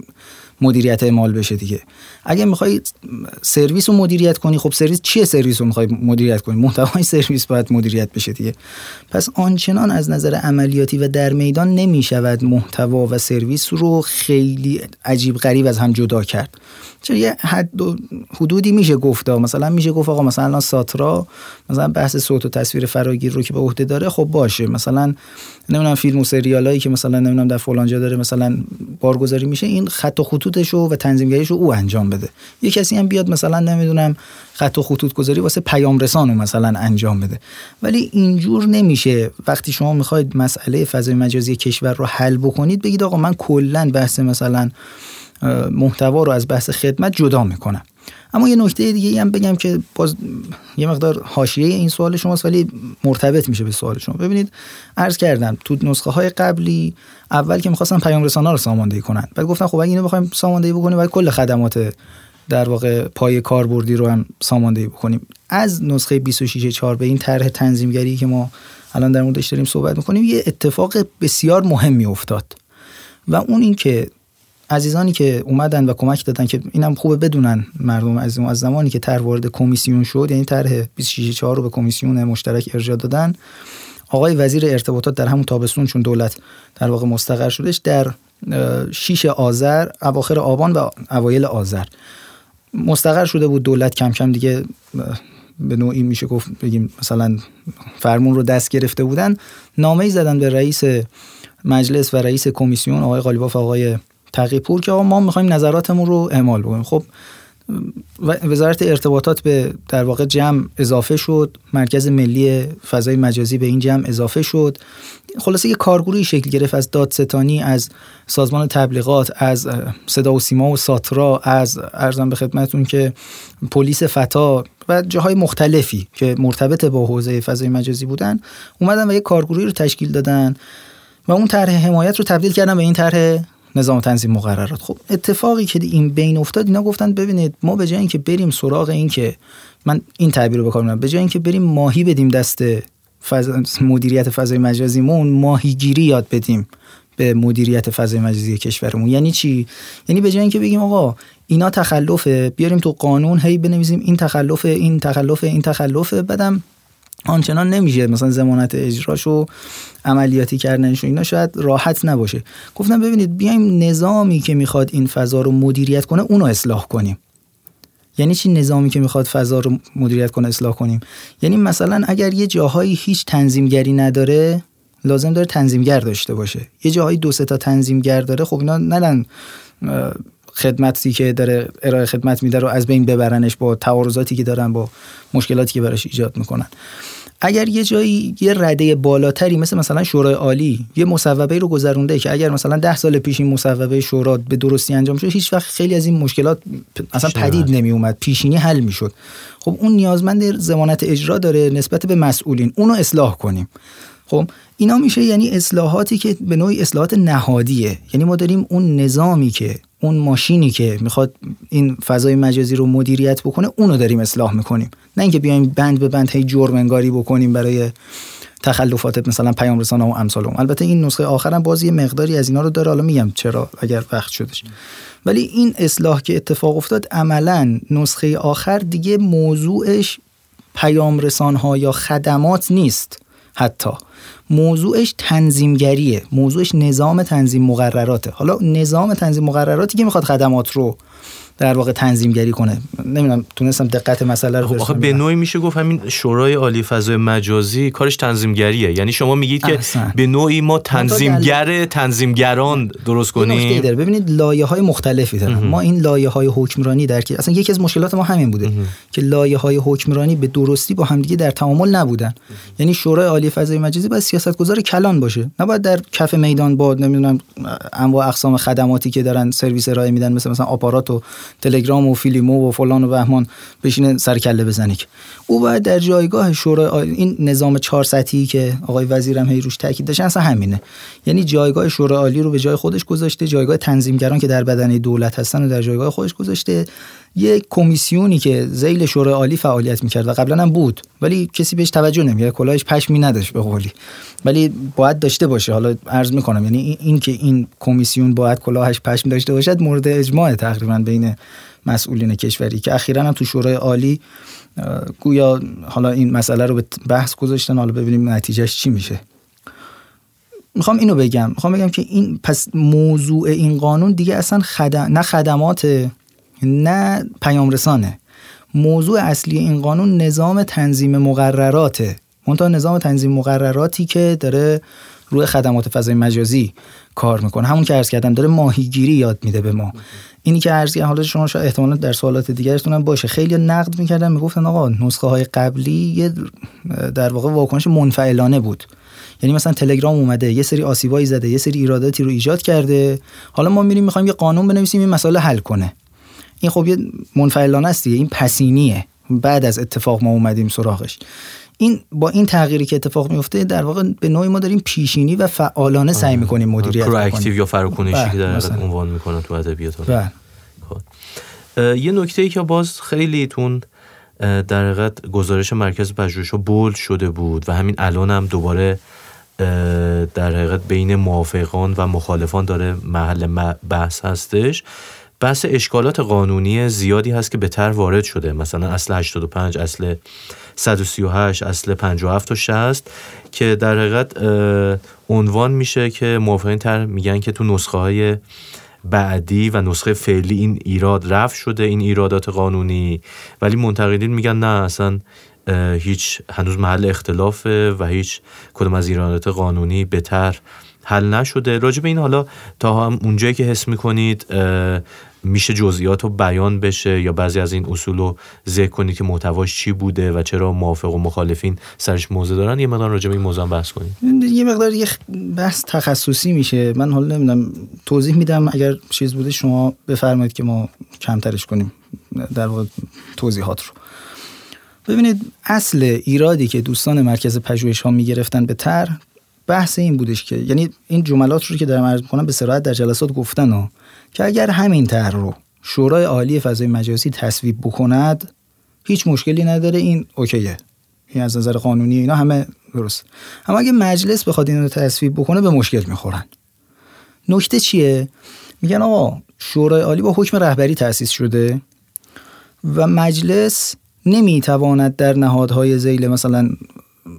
مدیریت اعمال بشه دیگه. اگه می‌خوای سرویس رو مدیریت کنی خب سرویس چیه سرویس رو می‌خوای مدیریت کنی؟ محتوای سرویس باید مدیریت بشه دیگه. پس آنچنان از نظر عملیاتی و در میدان نمی‌شود محتوا و سرویس رو خیلی عجیب غریب از هم جدا کرد. چه یه حد و حدودی میشه گفت مثلا میشه گفت آقا مثلا ساترا مثلا بحث صوت و تصویر فراگیر رو که به عهده داره خب باشه. مثلا نمی‌دونم فیلم و سریالایی که مثلا نمی‌دونم در فلان جا داره مثلا بارگذاری میشه این خط و خطوطش و تنظیمگریش رو او انجام بده. یه کسی هم بیاد مثلا نمی‌دونم خط و خطوط گذاری واسه پیام رسان رو مثلا انجام بده. ولی اینجور نمیشه. وقتی شما می‌خواید مسئله فضای مجازی کشور رو حل بکنید بگید آقا من کلا بحث مثلا محتوا رو از بحث خدمت جدا می‌کنم. اما یه نکته دیگه هم بگم که باز یه مقدار حاشیه این سوال شماست ولی مرتبط میشه به سوال شما. ببینید عرض کردم تو نسخه های قبلی اول که می‌خواستن پیام رسانا رو ساماندهی کنن. بعد گفتن خب اگه اینو بخوایم ساماندهی بکنیم باید کل خدمات در واقع پای کاربردی رو هم ساماندهی بکنیم. از نسخه 26.4 به این طرح تنظیمگری که ما الان در موردش داریم صحبت می‌کنیم یه اتفاق بسیار مهمی افتاد. و اون این که عزیزانی که اومدن و کمک دادن که اینم خوبه بدونن مردم از از زمانی که طرح وارد کمیسیون شد یعنی طرح 4 رو به کمیسیون مشترک ارجاع دادن. آقای وزیر ارتباطات در همون تابستون چون دولت در واقع مستقر شدش در 6 آذر اواخر آبان و اوایل آذر. مستقر شده بود دولت کم کم دیگه به نوعی میشه گفت بگیم مثلا فرمون رو دست گرفته بودن. نامه ای زدن به رئیس مجلس و رئیس کمیسیون آقای قالیباف آقای تقیپور که آقا ما می‌خوایم نظراتمون رو اعمال بکنیم. خب وزارت ارتباطات به در واقع جمع اضافه شد. مرکز ملی فضای مجازی به این جمع اضافه شد. خلاصه یه کارگروهی شکل گرفت از دادستانی از سازمان تبلیغات از صدا و سیما و ساترا از ارزم به خدمتون که پلیس فتا و جاهای مختلفی که مرتبط با حوزه فضای مجازی بودن اومدن و یه کارگروهی رو تشکیل دادن. و اون طرح حمایت رو تبدیل کردن به این طرح نظام تنظیم مقررات. خب اتفاقی که این بین افتاد اینا گفتن ببینید ما به جای اینکه بریم سراغ این که من این تعبیر رو بکنم به جای اینکه بریم ماهی بدیم دست فض... مدیریت فضای مجازیمون ماهیگیری یاد بدیم به مدیریت فضای مجازی کشورمون. یعنی چی؟ یعنی به جای اینکه بگیم آقا اینا تخلفه بیاریم تو قانون هی بنویسیم این تخلف این تخلف این تخلفه بعدم آنچنان نمیشه. مثلا زمانت اجراش و عملیاتی کردنش و اینا شاید راحت نباشه. گفتم ببینید بیایم نظامی که می‌خواد این فضا رو مدیریت کنه اونو اصلاح کنیم. یعنی چی نظامی که می‌خواد فضا رو مدیریت کنه اصلاح کنیم؟ یعنی مثلا اگر یه جاهایی هیچ تنظیمگری نداره لازم داره تنظیمگر داشته باشه. یه جاهایی دو سه تا تنظیمگر داره خب اینا نلن خدمتی که داره ارائه خدمت میده رو از بین ببرنش با تعارضاتی که دارن با مشکلاتی که براش ایجاد می‌کنن. اگر یه جایی یه رده بالاتری مثل مثلا شورای عالی یه مصوبه رو گذرونده که اگر مثلا ده سال پیش این مصوبه شورا به درستی انجام شد هیچ وقت خیلی از این مشکلات اصلا پدید نمی اومد پیشینی حل می‌شد. خب اون نیازمند زمانت اجرا داره نسبت به مسئولین. اونو اصلاح کنیم. خب اینا میشه یعنی اصلاحاتی که به نوعی اصلاحات نهادیه. یعنی ما داریم اون نظامی که اون ماشینی که می‌خواد این فضای مجازی رو مدیریت بکنه اونو داریم اصلاح می‌کنیم. نه اینکه بیایم بند به بند هی جرم انگاری بکنیم برای تخلفات مثلا پیام رسانه و امثال البته این نسخه آخرم بازی مقداری از اینا رو داره حالا میگم چرا اگر وقت شدش ولی این اصلاح که اتفاق افتاد عملا نسخه آخر دیگه موضوعش پیام ها یا خدمات نیست حتی. موضوعش تنظیمگریه موضوعش نظام تنظیم مقرراته. حالا نظام تنظیم مقرراتی که می‌خواد خدمات رو در واقع تنظیمگری کنه. نمی‌دونم تونستم دقت مسئله رو خب به نوعی میشه گفت همین شورای عالی فضای مجازی کارش تنظیمگریه. یعنی شما میگید که به نوعی ما تنظیمگر تنظیمگران درست کنیم؟ ببینید لایه های مختلفی دارن. ما این لایه های حکمرانی در که اصلا یکی از مشکلات ما همین بوده که لایه های حکمرانی به درستی با همدیگه در تعامل نبودن. یعنی شورای عالی فضای مجازی باید سیاستگزار کلان باشه. نباید در کف میدان با نمی‌دونم انواع اقسام خدماتی که دارن سرویس ارائه میدن مثل مثلا آپارات و تلگرام و فیلیمو و فلان و بهمان بشینه سر کله بزنه که. او باید در جایگاه شورای این نظام چهار سطحی که آقای وزیرم هی روش تاکید داشتن اصلا همینه. یعنی جایگاه شورای عالی رو به جای خودش گذاشته جایگاه تنظیمگران که در بدنه دولت هستن و در جایگاه خودش گذاشته. یک کمیسیونی که زیل شورای عالی فعالیت می‌کرد و قبلا هم بود. ولی کسی بهش توجه نمی‌کرد کلاهش پشمی نداشت به قولی. ولی باید داشته باشه. حالا عرض می‌کنم یعنی این که این کمیسیون باید کلاهش پشم داشته باشد مورد اجماع تقریبا بین مسئولین کشوری که اخیرا هم تو شورای عالی گویا حالا این مسئله رو به بحث گذاشتن حالا ببینیم نتیجهش چی میشه. می‌خوام اینو بگم. می‌خوام بگم که این پس موضوع این قانون دیگه اصلا خدم... نه خدمات نه پیام رسانه موضوع اصلی این قانون نظام تنظیم مقرراته. منتها نظام تنظیم مقرراتی که داره روی خدمات فضای مجازی کار می‌کنه. همون که عرض کردم داره ماهیگیری یاد میده به ما. اینی که کردم حالا شما شاید احتمالا در سوالات دیگرتون هم باشه. خیلی نقد می‌کردن می‌گفتن آقا نسخه های قبلی یه در واقع واکنش منفعلانه بود. یعنی مثلا تلگرام اومده یه سری آسیبایی زده یه سری ایراداتی رو ایجاد کرده. حالا ما میریم می‌خوایم یه قانون بنویسیم این مسئله حل کنه. این خب یه منفعلانه است این پسینیه. بعد از اتفاق ما اومدیم سراغش. این با این تغییری که اتفاق میفته در واقع به نوعی ما داریم پیشینی و فعالانه سعی می‌کنیم مدیریت کنیم پرواکتیو یا فراکنشی که در بله، عنوان می‌کنن تو ادبیات. بله. یه نکته ای که باز خیلی تون در حقیقت گزارش مرکز پژوهش بولد شده بود و همین الان هم دوباره در حقیقت بین موافقان و مخالفان داره محل بحث هستش. بحث اشکالات قانونی زیادی هست که به تر وارد شده. مثلا اصل 85 اصل 138 اصل 57 و 60 که در حقیقت عنوان میشه که موافقین تر میگن که تو نسخه های بعدی و نسخه فعلی این ایراد رفت شده این ایرادات قانونی. ولی منتقدین میگن نه اصلا هیچ هنوز محل اختلافه و هیچ کدوم از ایرادات قانونی بهتر حل نشده. راجع به این حالا تا هم اونجایی که حس می‌کنید میشه جزئیات رو بیان بشه یا بعضی از این اصول رو ذکر کنید که محتواش چی بوده و چرا موافق و مخالفین سرش موضوع دارن؟ یه مقدار راجع به این موضوع بحث کنید. یه مقدار یه بحث تخصصی میشه. من حالا نمی‌دونم توضیح میدم اگر چیز بوده شما بفرمایید که ما کمترش کنیم در واقع توضیحات رو. ببینید اصل ایرادی که دوستان مرکز پژوهش ها می‌گرفتن به تر بحث این بودش که یعنی این جملات رو که دارم عرض می‌کنم به سراحت در جلسات گفتن ها که اگر همین طرح رو شورای عالی فضای مجازی تصویب بکند هیچ مشکلی نداره این اوکیه. این از نظر قانونی اینا همه درست. اما اگه مجلس بخواد این رو تصویب بکنه به مشکل می‌خورن. نکته چیه؟ میگن آقا شورای عالی با حکم رهبری تأسیس شده و مجلس نمی‌تواند در نهادهای زیل مثلا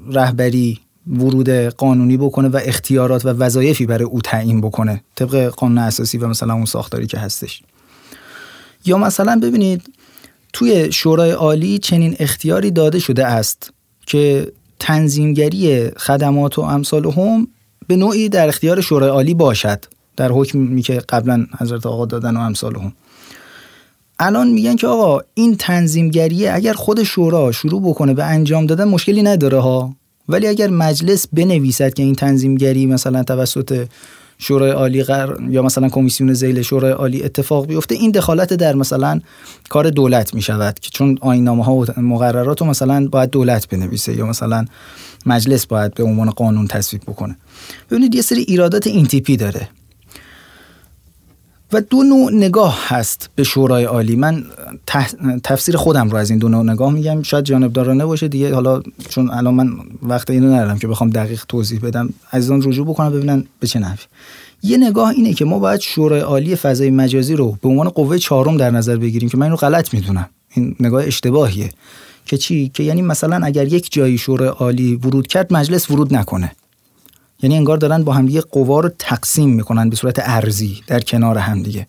رهبری ورود قانونی بکنه و اختیارات و وظایفی برای او تعیین بکنه. طبق قانون اساسی و مثلا اون ساختاری که هستش. یا مثلا ببینید توی شورای عالی چنین اختیاری داده شده است که تنظیمگری خدمات و امثال هم به نوعی در اختیار شورای عالی باشد. در حکمی که قبلا حضرت آقا دادن و امثال هم. الان میگن که آقا این تنظیمگریه اگر خود شورا شروع بکنه به انجام دادن مشکلی نداره ها. ولی اگر مجلس بنویسد که این تنظیمگری مثلا توسط شورای عالی قر... یا مثلا کمیسیون زیل شورای عالی اتفاق بیفته این دخالت در مثلا کار دولت می شود که چون آینامه ها و مقررات رو مثلا باید دولت بنویسه یا مثلا مجلس باید به عنوان قانون تصویب بکنه. ببینید یه سری ایرادات این تیپی داره. و دو نوع نگاه هست به شورای عالی. من تفسیر خودم رو از این دو نوع نگاه میگم. شاید جانبدارانه باشه دیگه. حالا چون الان من وقت اینو ندارم که بخوام دقیق توضیح بدم. عزیزان رجوع بکنم ببینن به چه نحوی. یه نگاه اینه که ما باید شورای عالی فضای مجازی رو به عنوان قوه چهارم در نظر بگیریم که من اینو غلط می‌دونم. این نگاه اشتباهیه. که چی؟ که یعنی مثلا اگر یک جایی شورای عالی ورود کرد مجلس ورود نکنه. یعنی انگار دارن با همدیگه قوا رو تقسیم می‌کنن به صورت ارزی در کنار همدیگه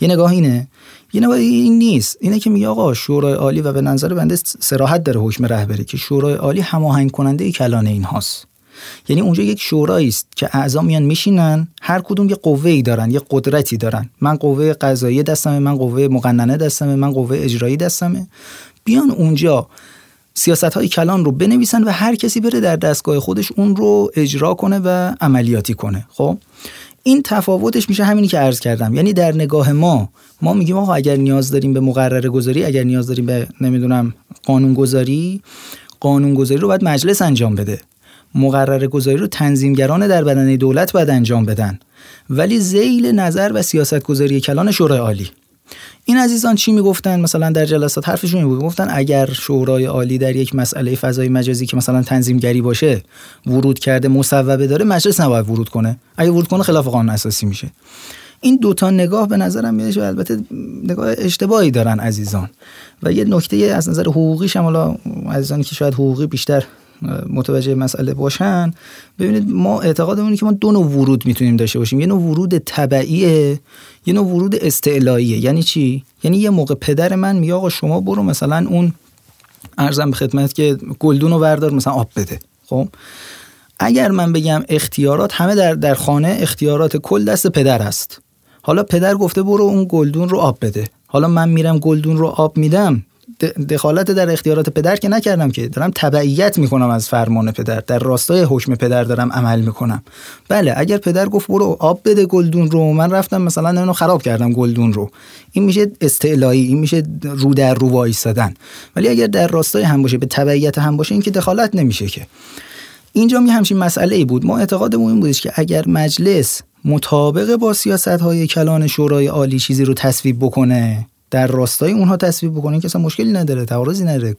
یه نگاه اینه. یه نگاه این نیست. اینه که میگه آقا شورای عالی و به نظر بنده سراحت داره حکم رهبری که شورای عالی هماهنگ کننده کلان این هاست یعنی اونجا یک شورایی است که اعضا میان میشینن هر کدوم یه قوه ای دارن یه قدرتی دارن. من قوه قضایی دستمه من قوه مقننه دستمه من قوه اجرایی دستمه. بیان اونجا سیاست های کلان رو بنویسن و هر کسی بره در دستگاه خودش اون رو اجرا کنه و عملیاتی کنه. خب؟ این تفاوتش میشه همینی که عرض کردم. یعنی در نگاه ما ما میگیم آقا اگر نیاز داریم به مقرره گذاری اگر نیاز داریم به نمی‌دونم قانون گذاری قانون گذاری رو باید مجلس انجام بده. مقرره گذاری رو تنظیمگران در بدن دولت باید انجام بدن. ولی زیل نظر و سیاست گذاری کلان شورای عالی. این عزیزان چی می‌گفتن؟ مثلا در جلسات حرفشون بود. گفتن اگر شورای عالی در یک مسئله فضای مجازی که مثلا تنظیمگری باشه ورود کرده مصوبه داره مجلس نباید ورود کنه. اگه ورود کنه خلاف قانون اساسی میشه. این دوتا نگاه به نظرم میاد البته نگاه اشتباهی دارن عزیزان. و یه نکته از نظر حقوقی حالا عزیزانی که شاید حقوقی بیشتر متوجه مسئله باشن. ببینید ما اعتقادمون که ما دو نوع ورود می‌تونیم داشته باشیم. یه نوع ورود طبعیه یه نوع ورود استعلاییه. یعنی چی؟ یعنی یه موقع پدر من میگه آقا شما برو مثلا اون ارزم به خدمت که گلدون رو بردار مثلا آب بده. خب؟ اگر من بگم اختیارات همه در در خانه اختیارات کل دست پدر است. حالا پدر گفته برو اون گلدون رو آب بده. حالا من میرم گلدون رو آب میدم. دخالت در اختیارات پدر که نکردم که دارم تبعیت می‌کنم از فرمان پدر. در راستای حکم پدر دارم عمل می‌کنم. بله اگر پدر گفت برو آب بده گلدون رو من رفتم مثلا اینو خراب کردم گلدون رو. این میشه استعلایی این میشه رو در رو وایسادن ولی اگر در راستای هم باشه به تبعیت هم باشه این که دخالت نمیشه که. اینجا می همچین مسئله ای بود. ما اعتقادمون این بودش که اگر مجلس مطابق با سیاست های کلان شورای عالی چیزی رو تصویب بکنه در راستای اونها تصویب بکنین که اصلا مشکلی نداره تعارضی نداره.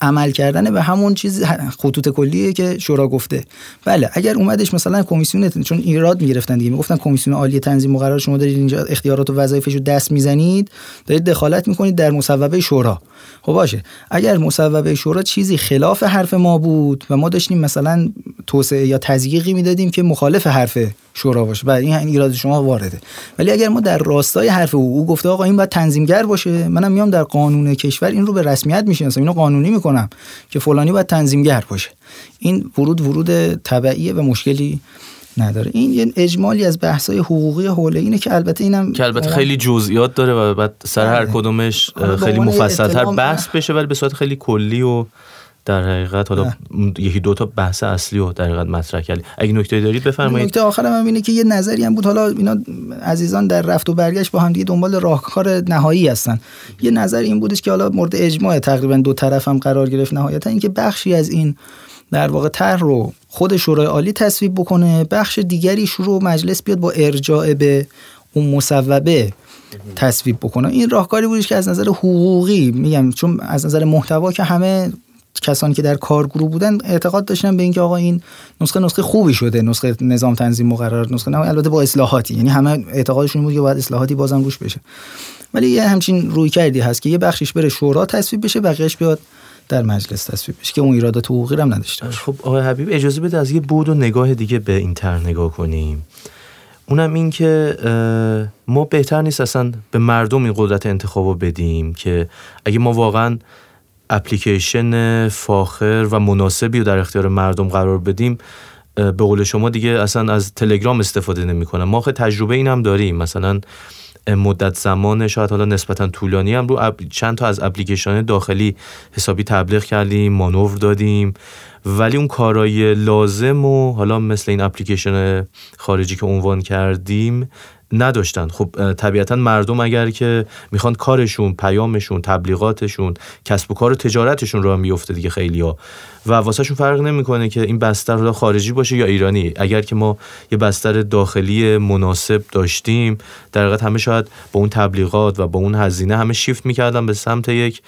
عمل کردن به همون چیز خطوط کلیه که شورا گفته. بله اگر اومدش مثلا کمیسیون چون ایراد می‌گرفتن دیگه می‌گفتن کمیسیون عالی تنظیم مقرر شما دارید اینجا اختیارات و وظایفش رو دست می‌زنید دارید دخالت می‌کنید در مصوبه شورا. خب باشه. اگر مصوبه شورا چیزی خلاف حرف ما بود و ما داشتیم مثلا توسعه یا تزییقی می‌دادیم که مخالف حرف شورا باشه و این ایراد شما وارده. ولی اگر ما در راستای حرف او, او گفته آقا این باید تنظیمگر باشه منم میام در قانون کشور این رو به رسمیت می‌شناسم اینو قانونی می‌کنم که فلانی باید تنظیمگر باشه. این ورود ورود تبعیه و مشکلی نداره. این یه اجمالی از بحث‌های حقوقی حوله. اینه که البته اینم که البته خیلی جزئیات داره و بعد سر هر بله. کدومش خیلی مفصل‌تر بحث بشه ولی به صورت خیلی کلی و در حقیقت حالا یکی دو تا بحث اصلی رو در حقیقت مطرح کردی. اگه نکته دارید بفرمایید. نکته آخرم هم اینه که یه نظری هم بود. حالا اینا عزیزان در رفت و برگشت با هم دیگه دنبال راهکار نهایی هستن. یه نظر این بودش که حالا مورد اجماع تقریبا دو طرف هم قرار گرفت نهایتا. اینکه بخشی از این در واقع طرح رو خود شورای عالی تصویب بکنه بخش دیگری شروع مجلس بیاد با ارجاع به اون مصوبه تصویب بکنه. این راهکاری بودش که از نظر حقوقی میگم چون از نظر محتوا که همه کسانی که در کارگروه بودن اعتقاد داشتن به اینکه آقا این نسخه نسخه خوبی شده نسخه نظام تنظیم مقرر نسخه نه البته با اصلاحاتی. یعنی همه اعتقادشون بود که باید اصلاحاتی بازم روش بشه. ولی یه همچین روی کردی هست که یه بخشش بره شورا تصویب بشه بقیهش بیاد در مجلس تصویب بشه که اون ایرادات حقوقی هم نداشته باشه. خب آقای حبیب اجازه بده از یه بود و نگاه دیگه به این طرح نگاه کنیم. اونم این که ما بهتر نیست اصلا به مردم این قدرت انتخاب بدیم که اگه ما واقعا اپلیکیشن فاخر و مناسبی رو در اختیار مردم قرار بدیم به قول شما دیگه اصلا از تلگرام استفاده نمی‌کنم ما تجربه این هم داریم. مثلا مدت زمان شاید حالا نسبتا طولانی هم رو چند تا از اپلیکیشن داخلی حسابی تبلیغ کردیم مانور دادیم. ولی اون کارای لازم و حالا مثل این اپلیکیشن خارجی که عنوان کردیم نداشتن. خب طبیعتا مردم اگر که می‌خوان کارشون پیامشون تبلیغاتشون کسب و کار و تجارتشون رو میفته دیگه خیلی ها و واسهشون فرق نمی‌کنه که این بستر خارجی باشه یا ایرانی. اگر که ما یه بستر داخلی مناسب داشتیم در حقیقت همه شاید با اون تبلیغات و با اون هزینه همه شیفت می‌کردن به سمت یک.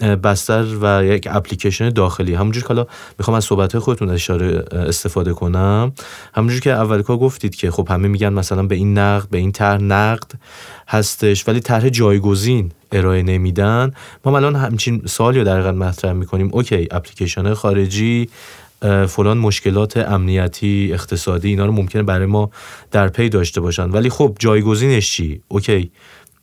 بستر و یک اپلیکیشن داخلی. همونجور که حالا می‌خوام از صحبت خودتون اشاره استفاده کنم. همونجور که اول کار گفتید که خب همه میگن مثلا به این نقد به این طرح نقد هستش ولی طرح جایگزین ارائه نمیدن. ما الان همچین سوالی رو در مطرح می‌کنیم. اوکی اپلیکیشن خارجی فلان مشکلات امنیتی اقتصادی اینا رو ممکنه برای ما در پی داشته باشن. ولی خب جایگزینش چی؟ okay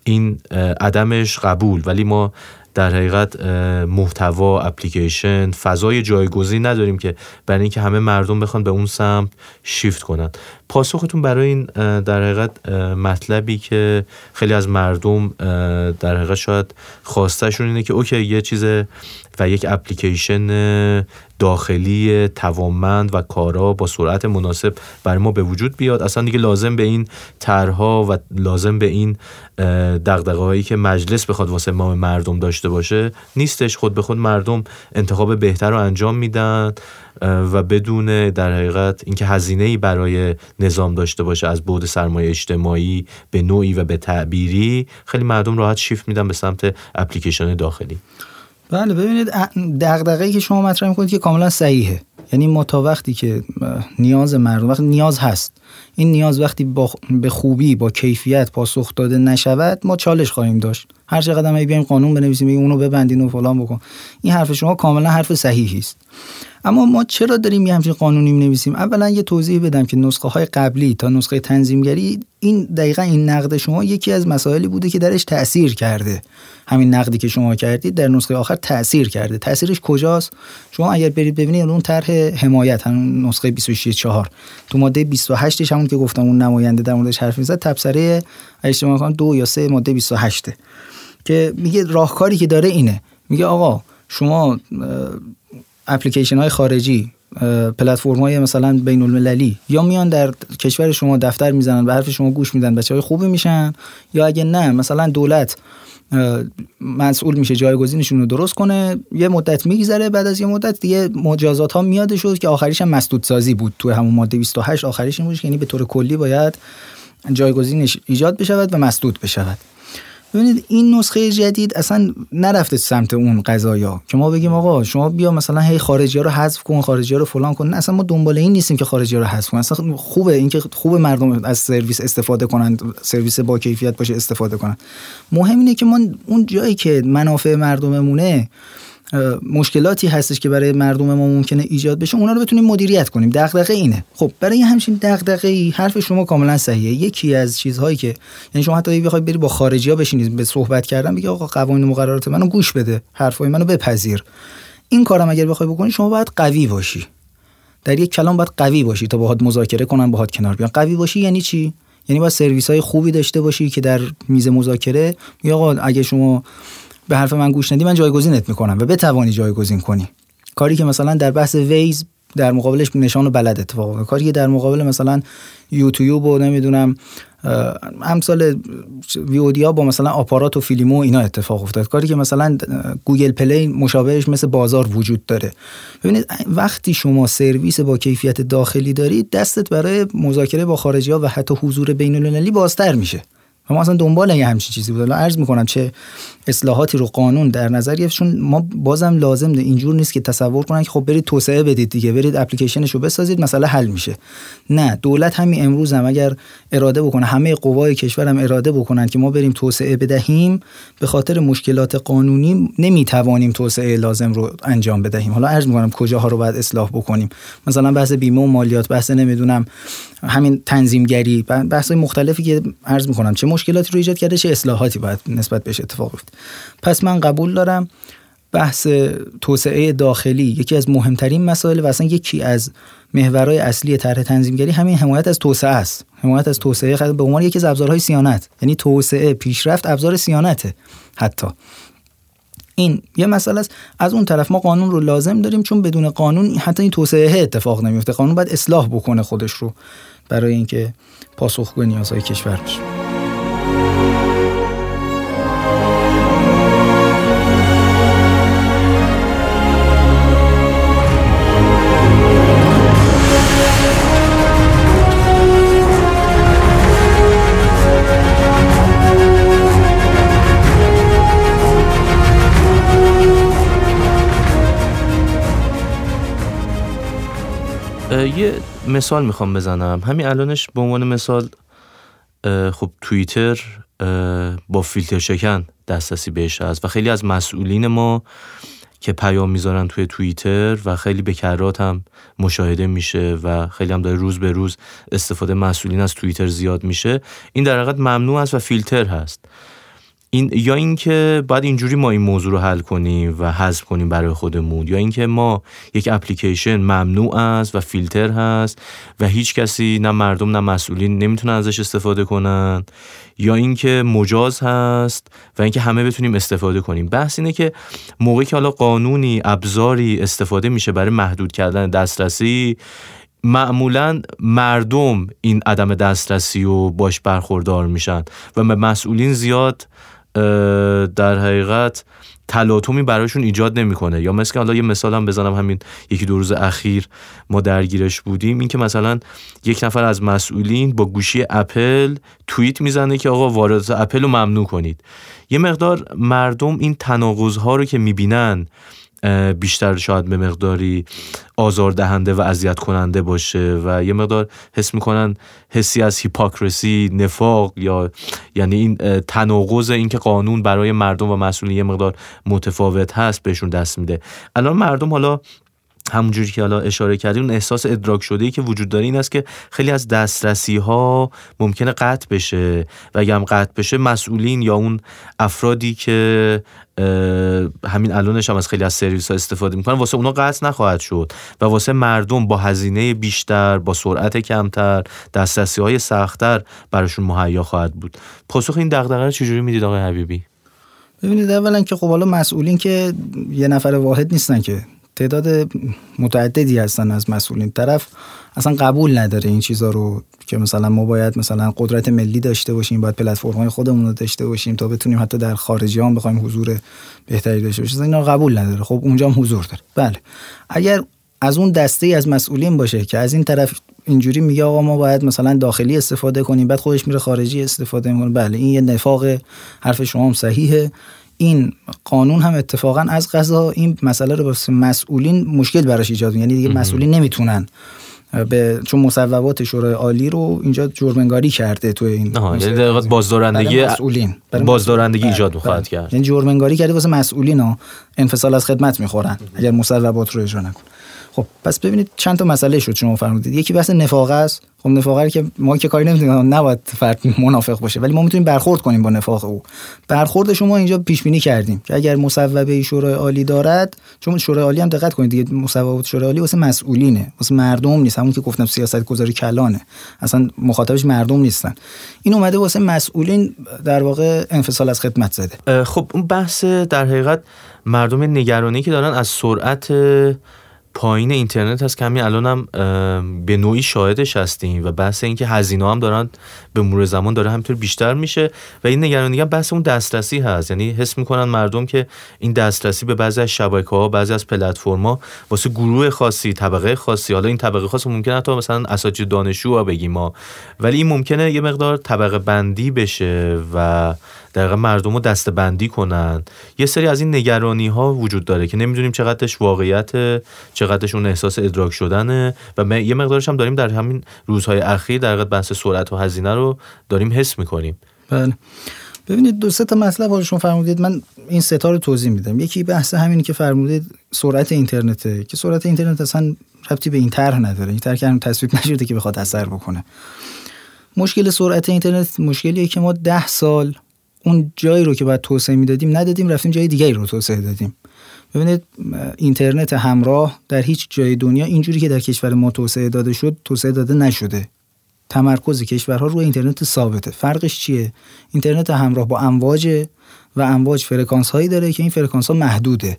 این عدمش قبول ولی ما در حقیقت محتوا اپلیکیشن فضای جایگزین نداریم که برای اینکه همه مردم بخوان به اون سمت شیفت کنن. پاسختون برای این در حقیقت مطلبی که خیلی از مردم در حقیقت شاید خواستشون اینه که okay یه چیز و یک اپلیکیشن داخلی توانمند و کارا با سرعت مناسب برای ما به وجود بیاد. اصلا دیگه لازم به این طرحها و لازم به این دغدغه هایی که مجلس بخواد واسه ما مردم داشته باشه نیستش. خود به خود مردم انتخاب بهتر رو انجام میدن. و بدون در حقیقت اینکه هزینه ای برای نظام داشته باشه از بود سرمایه اجتماعی به نوعی و به تعبیری خیلی مردم راحت شیفت میدن به سمت اپلیکیشن داخلی. بله ببینید دغدغه‌ای که شما مطرح می‌کنید که کاملا صحیحه. یعنی ما تا وقتی که نیاز مردم وقتی نیاز هست این نیاز وقتی با به خوبی با کیفیت پاسخ داده نشود ما چالش خواهیم داشت. هر چقدر ما بیایم قانون بنویسیم اونو ببندین و فلان بکن. این حرف شما کاملا حرف صحیحی است. اما ما چرا داریم یه همچین قانونی می نویسیم اولا یه توضیح بدم که نسخه های قبلی تا نسخه تنظیمگری این دقیقا این نقد شما یکی از مسائلی بوده که درش تاثیر کرده. همین نقدی که شما کردید در نسخه آخر تاثیر کرده. تاثیرش کجاست؟ شما اگر برید ببینید اون طرح حمایت هم نسخه 26 4 تو ماده 28 همون که گفتم اون نماینده در موردش حرف می‌زد تبصره اجتماع دو یا سه ماده 28 که میگه راهکاری که داره اینه. میگه آقا شما اپلیکیشن های خارجی پلتفرم های مثلا بین المللی یا میان در کشور شما دفتر می‌زنن به حرف شما گوش میدن بچه های خوبی میشن؟ یا اگه نه مثلا دولت مسئول میشه جایگزینشون رو درست کنه یه مدت میگذره بعد از یه مدت دیگه مجازات ها میاد شد که آخریش هم مسدود سازی بود تو همون ماده 28 آخریش این بود یعنی به طور کلی باید جایگزینش ایجاد بشود و مسدود بشود. ببینید این نسخه جدید اصلا نرفته سمت اون قضایا که ما بگیم آقا شما بیا مثلا هی خارجی ها رو حذف کن خارجی ها رو فلان کن. اصلا ما دنبال این نیستیم که خارجی ها رو حذف کن اصلا خوبه اینکه خوبه مردم از سرویس استفاده کنن سرویس با کیفیت باشه استفاده کنن. مهم اینه که ما اون جایی که منافع مردممونه مشکلاتی هستش که برای مردم ما ممکنه ایجاد بشه اونا رو بتونیم مدیریت کنیم. دغدغه اینه. خب برای همچین دغدغه ای حرف شما کاملا صحیحه. یکی از چیزهایی که یعنی شما حتی بخواید بری با خارجی ها بشینید به صحبت کردن بگی آقا قوانین مقررات منو گوش بده حرفای منو بپذیر. این کارم اگر بخوای بکنی شما باید قوی باشی. در یک کلام باید قوی باشی تا باهات مذاکره کنن باهات کنار بیان. قوی باشی یعنی چی؟ یعنی باید سرویس های خوبی داشته باشی که در میز مذاکره. یا آقا اگه شما به حرف من گوش ندی من جایگزینت می‌کنم و بتوانی جایگزین کنی. کاری که مثلا در بحث ویز در مقابلش نشان و بلد اتفاق کاری که در مقابل مثلا یوتیوب و نمی‌دونم امثال ویودیا با مثلا آپارات و فیلمو اینا اتفاق افتاد. کاری که مثلا گوگل پلی مشابهش مثل بازار وجود داره. ببینید وقتی شما سرویس با کیفیت داخلی دارید دستت برای مذاکره با خارجی ها و حتی حضور بین المللی بازتر میشه. و ما اصلا دنبال یه همچین چیزی بود. عرض می‌کنم چه اصلاحاتی رو قانون در نظر گرفت ما بازم لازم ده اینجور نیست که تصور کنن که خب برید توسعه بدید دیگه برید اپلیکیشنش رو بسازید مسئله حل میشه. نه دولت همین امروز هم اگر اراده بکنه همه قوای کشور هم اراده بکنن که ما بریم توسعه بدهیم به خاطر مشکلات قانونی نمی‌توانیم توسعه لازم رو انجام بدهیم. حالا عرض می‌کنم کجاها رو باید اصلاح بکنیم؟ مثلا بحث بیمه و مالیات بحث نمی‌دونم همین تنظیمگری بحث مختلفی که عرض می‌کنم چه مشکلاتی رو ایجاد کرده چه اصلاحاتی باید نسبت بهش اتفاق بیفته. پس من قبول دارم بحث توسعه داخلی یکی از مهمترین مسائل و اصلا یکی از محورهای اصلی طرح تنظیمگری همین حمایت از توسعه است. حمایت از توسعه به عنوان یکی از ابزارهای سیانت. یعنی توسعه پیشرفت ابزار سیانته حتی. این یه مسئله است. از اون طرف ما قانون رو لازم داریم چون بدون قانون حتی این توسعه اتفاق نمیفته قانون باید اصلاح بکنه خودش رو. برای اینکه پاسخگو نیازهای کشور بشه. یه مثال می‌خوام بزنم. همین الانش به عنوان مثال خب توییتر با فیلتر شکن دسترسی بهش هست و خیلی از مسئولین ما که پیام می‌ذارن توی توییتر و خیلی به کرات هم مشاهده میشه و خیلی هم داره روز به روز استفاده مسئولین از توییتر زیاد میشه این در حقیقت ممنوع است و فیلتر هست. این یا اینکه باید اینجوری ما این موضوع رو حل کنیم و حذف کنیم برای خودمون یا اینکه ما یک اپلیکیشن ممنوع است و فیلتر هست و هیچ کسی نه مردم نه مسئولین نمی‌تونن ازش استفاده کنن یا اینکه مجاز هست و اینکه همه بتونیم استفاده کنیم. بحث اینه که موقعی که حالا قانونی ابزاری استفاده میشه برای محدود کردن دسترسی معمولا مردم این عدم دسترسی و باش برخوردار میشن و به مسئولین زیاد در حقیقت تلاطمی براشون ایجاد نمی‌کنه. یا مثل حالا یه مثال هم بزنم همین یکی دو روز اخیر ما درگیرش بودیم. اینکه مثلا یک نفر از مسئولین با گوشی اپل توییت می‌زنه که آقا واردات اپل رو ممنوع کنید. یه مقدار مردم این تناقض رو که می‌بینن بیشتر شاید به مقداری آزاردهنده و اذیت کننده باشه و یه مقدار حس می‌کنن حسی از هیپاکرسی نفاق یا یعنی این تناقض اینکه قانون برای مردم و مسئولین یه مقدار متفاوت هست بهشون دست میده. الان مردم حالا همونجوری که حالا اشاره کردیم اون احساس ادراک شده ای که وجود داره این است که خیلی از دسترسی ها ممکنه قطع بشه و اگه هم قطع بشه مسئولین یا اون افرادی که همین الانش هم از خیلی از سرویس ها استفاده می‌کنن واسه اونا قطع نخواهد شد و واسه مردم با هزینه بیشتر با سرعت کمتر دسترسی های سختتر براشون مهیا خواهد بود. پاسخ این دغدغه رو چجوری می‌دید آقای حبیبی؟ ببینید اولا که خب حالا مسئولین که یه نفر واحد نیستن که تعداد متعددی هستن از مسئولین. طرف اصلا قبول نداره این چیزها رو که مثلا ما باید مثلا قدرت ملی داشته باشیم باید پلتفرم های خودمون رو داشته باشیم تا بتونیم حتی در خارجی هم بخوایم حضور بهتری داشته باشیم. اینا قبول نداره. خب اونجا هم حضور داره. بله. اگر از اون دسته از مسئولین باشه که از این طرف اینجوری میگه آقا ما باید مثلا داخلی استفاده کنیم بعد خودش میره خارجی استفاده می‌کنه. بله این یه نفاق حرف شما هم صحیحه. این قانون هم اتفاقا از قضا این مسئله رو واسه مسئولین مشکل براش ایجاد یعنی دیگه مسئولین نمی‌تونن به چون مصوبات شورای عالی رو اینجا جرمنگاری کرده تو این یعنی بازدارندگی مسئولین. بازدارندگی ایجاد خواهد کرد. یعنی جرمنگاری کرده واسه مسئولین ها انفصال از خدمت می‌خورن اگر مصوبات رو اجرا نکن خب پس ببینید چند تا مسئله شد شما فرمودید. یکی بحث نفاق است. خب نفاق که ما که کاری نمی‌تونیم نباید فرد منافق باشه ولی ما می‌تونیم برخورد کنیم با نفاق او. برخورد شما اینجا پیش بینی کردیم که اگر مصوبه شورای عالی دارد چون شورای عالی هم دقت کنید دیگه مصوبات شورای عالی واسه مسئولینه واسه مردم نیست. همون که گفتم سیاست گذاری کلانه. اصلا مخاطبش مردم نیستن. این اومده واسه مسئولین در واقع انفصال از خدمت زده. خب اون بحث در حقیقت مردم نگرانی که دارن از سرعت پایین اینترنت هست که همین الان هم به نوعی شاهدش هستیم و بحث اینکه هزینه هم دارن به مرور زمان داره همینطور بیشتر میشه و این نگرانی هم بحث اون دسترسی هست. یعنی حس می‌کنن مردم که این دسترسی به بعضی از شبکه ها بعضی از پلتفرما واسه گروه خاصی طبقه خاصی حالا این طبقه خاص ممکنه حتی مثلا اساتید دانشجو بگیم ما. ولی این ممکنه یه مقدار طبقه بندی بشه و در مردم رو دسته بندی کنن. یه سری از این نگرانی ها وجود داره که نمی‌دونیم چقدرش واقعیت چقدرش اون احساس ادراک شدنه و یه مقدارش هم داریم در همین روزهای اخیر در بحث سرعت و هزینه رو داریم حس می‌کنیم. بله. ببینید دو سه تا مطلب حالا شما فرمودید من این ستا رو توضیح میدم. یکی بحث همینی که فرمودید سرعت اینترنته که سرعت اینترنت اصلا ربطی به این طرح نداره. این طرح که تصویب نشده که بخواد اثر بکنه. مشکل سرعت اینترنت مشکلیه که ما ده سال اون جایی رو که باید توسعه می‌دادیم ندادیم رفتیم جای دیگری رو توسعه دادیم. ببینید اینترنت همراه در هیچ جای دنیا اینجوری که در کشور ما توسعه داده شد توسعه داده نشده. تمرکز کشورها روی اینترنت ثابته. فرقش چیه؟ اینترنت همراه با امواج و امواج فرکانس هایی داره که این فرکانس ها محدوده.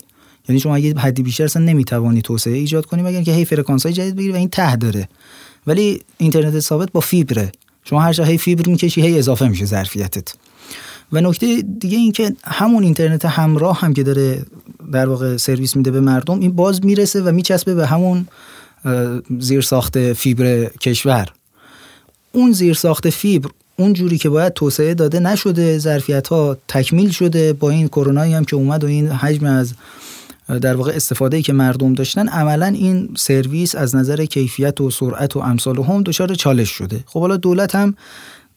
یعنی شما اگه از حدی بیشتر اصلا نمی‌توانی توسعه ایجاد کنی مگر که هی فرکانس های جدید بگیری و این ته داره. ولی اینترنت ثابت با فیبره. شما هر هی فیبر می‌کشی هی اضافه میشه ظرفیتت. و نکته دیگه این که همون اینترنت همراه هم که داره در واقع سرویس میده به مردم این باز می‌رسه و میچسبه به همون زیرساخت فیبر کشور. اون زیرساخت فیبر اون جوری که باید توسعه داده نشده ظرفیت ها تکمیل شده با این کرونایی هم که اومد و این حجم از در واقع استفاده ای که مردم داشتن عملا این سرویس از نظر کیفیت و سرعت و امثال هم دچار چالش شده. خب حالا دولت هم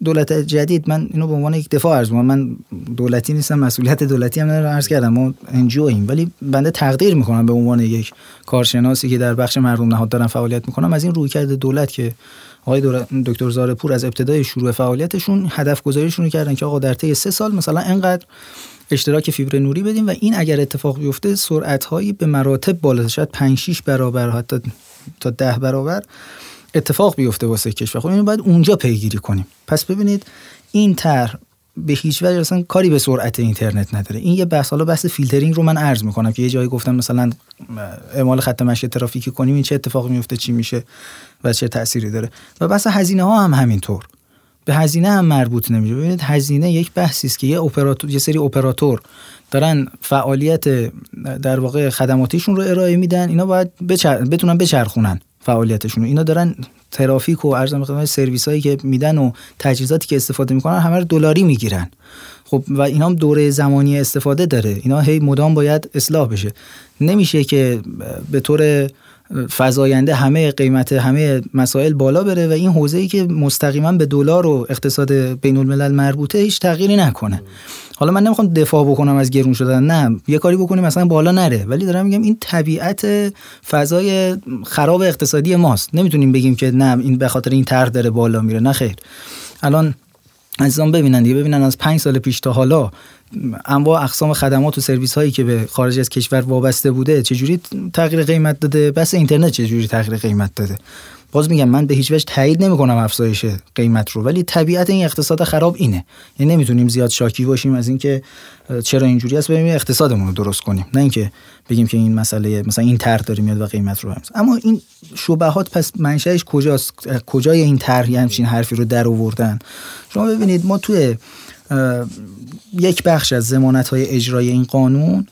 دولت جدید من اینو به عنوان یک دفاع عرض من دولتی نیستم مسئولیت دولتی هم ندارم عرض کردم. ما انجیو ایم ولی بنده تقدیر می‌کنم به عنوان یک کارشناسی که در بخش مردم نهاد دارم فعالیت می‌کنم. از این رویکرد دولت که آقای دکتر زارپور از ابتدای شروع فعالیتشون هدف گذاریشون کردن که آقا در طی سه سال مثلا انقدر اشتراک فیبر نوری بدیم و این اگر اتفاق بیفته سرعت هایی به مراتب بالا شاید 5 6 برابر حتی تا 10 برابر اتفاق بیفته واسه کشور. خب اینو باید اونجا پیگیری کنیم. پس ببینید این طرح به هیچ وجه اصلا کاری به سرعت اینترنت نداره. این یه بحث حالا بحث فیلترینگ رو من عرض می‌کنم که یه جایی گفتم مثلا اعمال خط مشی ترافیکی کنیم این چه اتفاقی میفته چی میشه و چه تأثیری داره. و بحث هزینه ها هم همینطور. به هزینه هم مربوط نمیشه. ببینید هزینه یک بحثی است که یه اپراتور یه سری اپراتور دارن فعالیت در واقع خدماتیشون رو ارائه میدن. اینا باید بچر... بتونن بچرخونن. فعالیتشون. اینا دارن ترافیک و ارزم خدمت سرویس هایی که میدن و تجهیزاتی که استفاده می‌کنن همه رو دلاری می‌گیرن. خب و اینا هم دوره زمانی استفاده داره. اینا هی مدام باید اصلاح بشه. نمیشه که به طور فزاینده همه قیمت همه مسائل بالا بره و این حوزه ای که مستقیما به دلار و اقتصاد بین الملل مربوطه هیچ تغییری نکنه. حالا من نمی‌خوام دفاع بکنم از گرون شدن نه. یه کاری بکنیم مثلا بالا نره. ولی دارم میگم این طبیعت فضای خراب اقتصادی ماست. نمی‌تونیم بگیم که نه این به خاطر این طرح داره بالا میره. نه خیر. الان عزیزان ببینن دیگه. ببینن از پنج سال پیش تا حالا انواع اقسام خدمات و سرویس هایی که به خارج از کشور وابسته بوده چجوری تغییر قیمت داده؟ بس اینترنت چجوری تغییر قیمت داده؟ باز میگم من به هیچ وجه تایید نمی‌کنم افزایش قیمت رو ولی طبیعت این اقتصاد خراب اینه. یعنی نمی‌تونیم زیاد شاکی باشیم از اینکه چرا اینجوری است بریم اقتصادمون رو درست کنیم. نه اینکه بگیم که این مسئله مثلا این طرح داره میاد و قیمت رو همز. اما این شبهات پس منشأش کجاست؟ کجای این طرح همچین حرفی رو در آوردن؟ شما ببینید ما توی یک بخش از زمانت های اجرای این قانون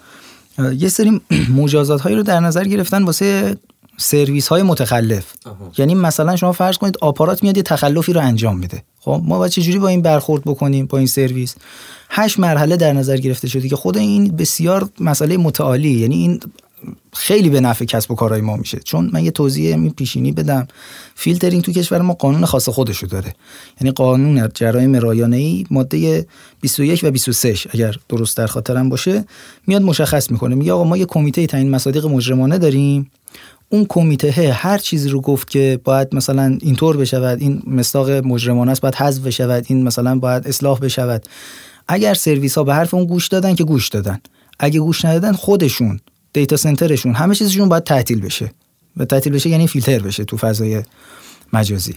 یه سری مجازات هایی رو در نظر گرفتن واسه سرویس های متخلف یعنی مثلا شما فرض کنید آپارات میاد یه تخلفی رو انجام میده. خب ما باید چجوری با این برخورد بکنیم با این سرویس؟ هشت مرحله در نظر گرفته شده که خود این بسیار مسئله عالی یعنی این خیلی به نفع کسب و کارهای ما میشه. چون من یه توضیح پیشینی بدم. فیلترینگ تو کشور ما قانون خاص خودشو داره. یعنی قانون جرایم رایانه ای ماده 21 و 23 اگر درست در خاطرم باشه میاد مشخص می‌کنه. میگه آقا ما یه کمیته تعیین مصادیق مجرمانه داریم. اون کمیته هر چیزی رو گفت که باید مثلا اینطور بشود این مصداق مجرمانه است باید حذف بشود این مثلا باید اصلاح بشود. اگر سرویس ها به حرف اون گوش دادن که گوش دادن. اگه گوش ندادن خودشون دیتا سنترشون همه چیزشون باید تعطیل بشه. و تعطیل بشه یعنی فیلتر بشه تو فضای مجازی.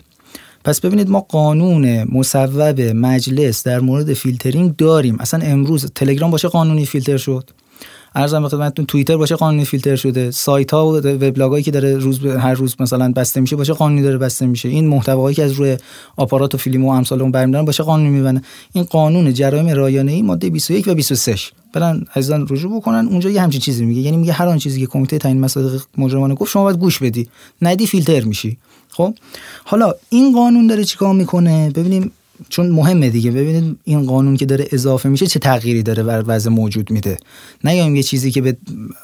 پس ببینید ما قانون مصوب مجلس در مورد فیلترینگ داریم. اصلا امروز تلگرام باشه قانونی فیلتر شد. ارزم به خدمتتون توییتر باشه قانونی فیلتر شده. سایت ها و وبلاگایی که داره روز هر روز مثلا بسته میشه باشه قانونی داره بسته میشه. این محتوایی که از روی آپارات و فیلم و امثال اون برمیدارن باشه قانونی میبنه این قانون جرایم رایانه ای ماده 21 و 23 برن عزیزان رجوع بکنن. اونجا یه همچین چیزی میگه. یعنی میگه هر آن چیزی که کمیته تعیین مصادیق مجرمانه گفت شما باید گوش بدی. ندی فیلتر میشی. خب؟ حالا این قانون داره چیکار می‌کنه؟ ببینیم چون مهمه دیگه. ببینید این قانون که داره اضافه میشه چه تغییری داره بر وضع موجود میده. نیایم یه چیزی که به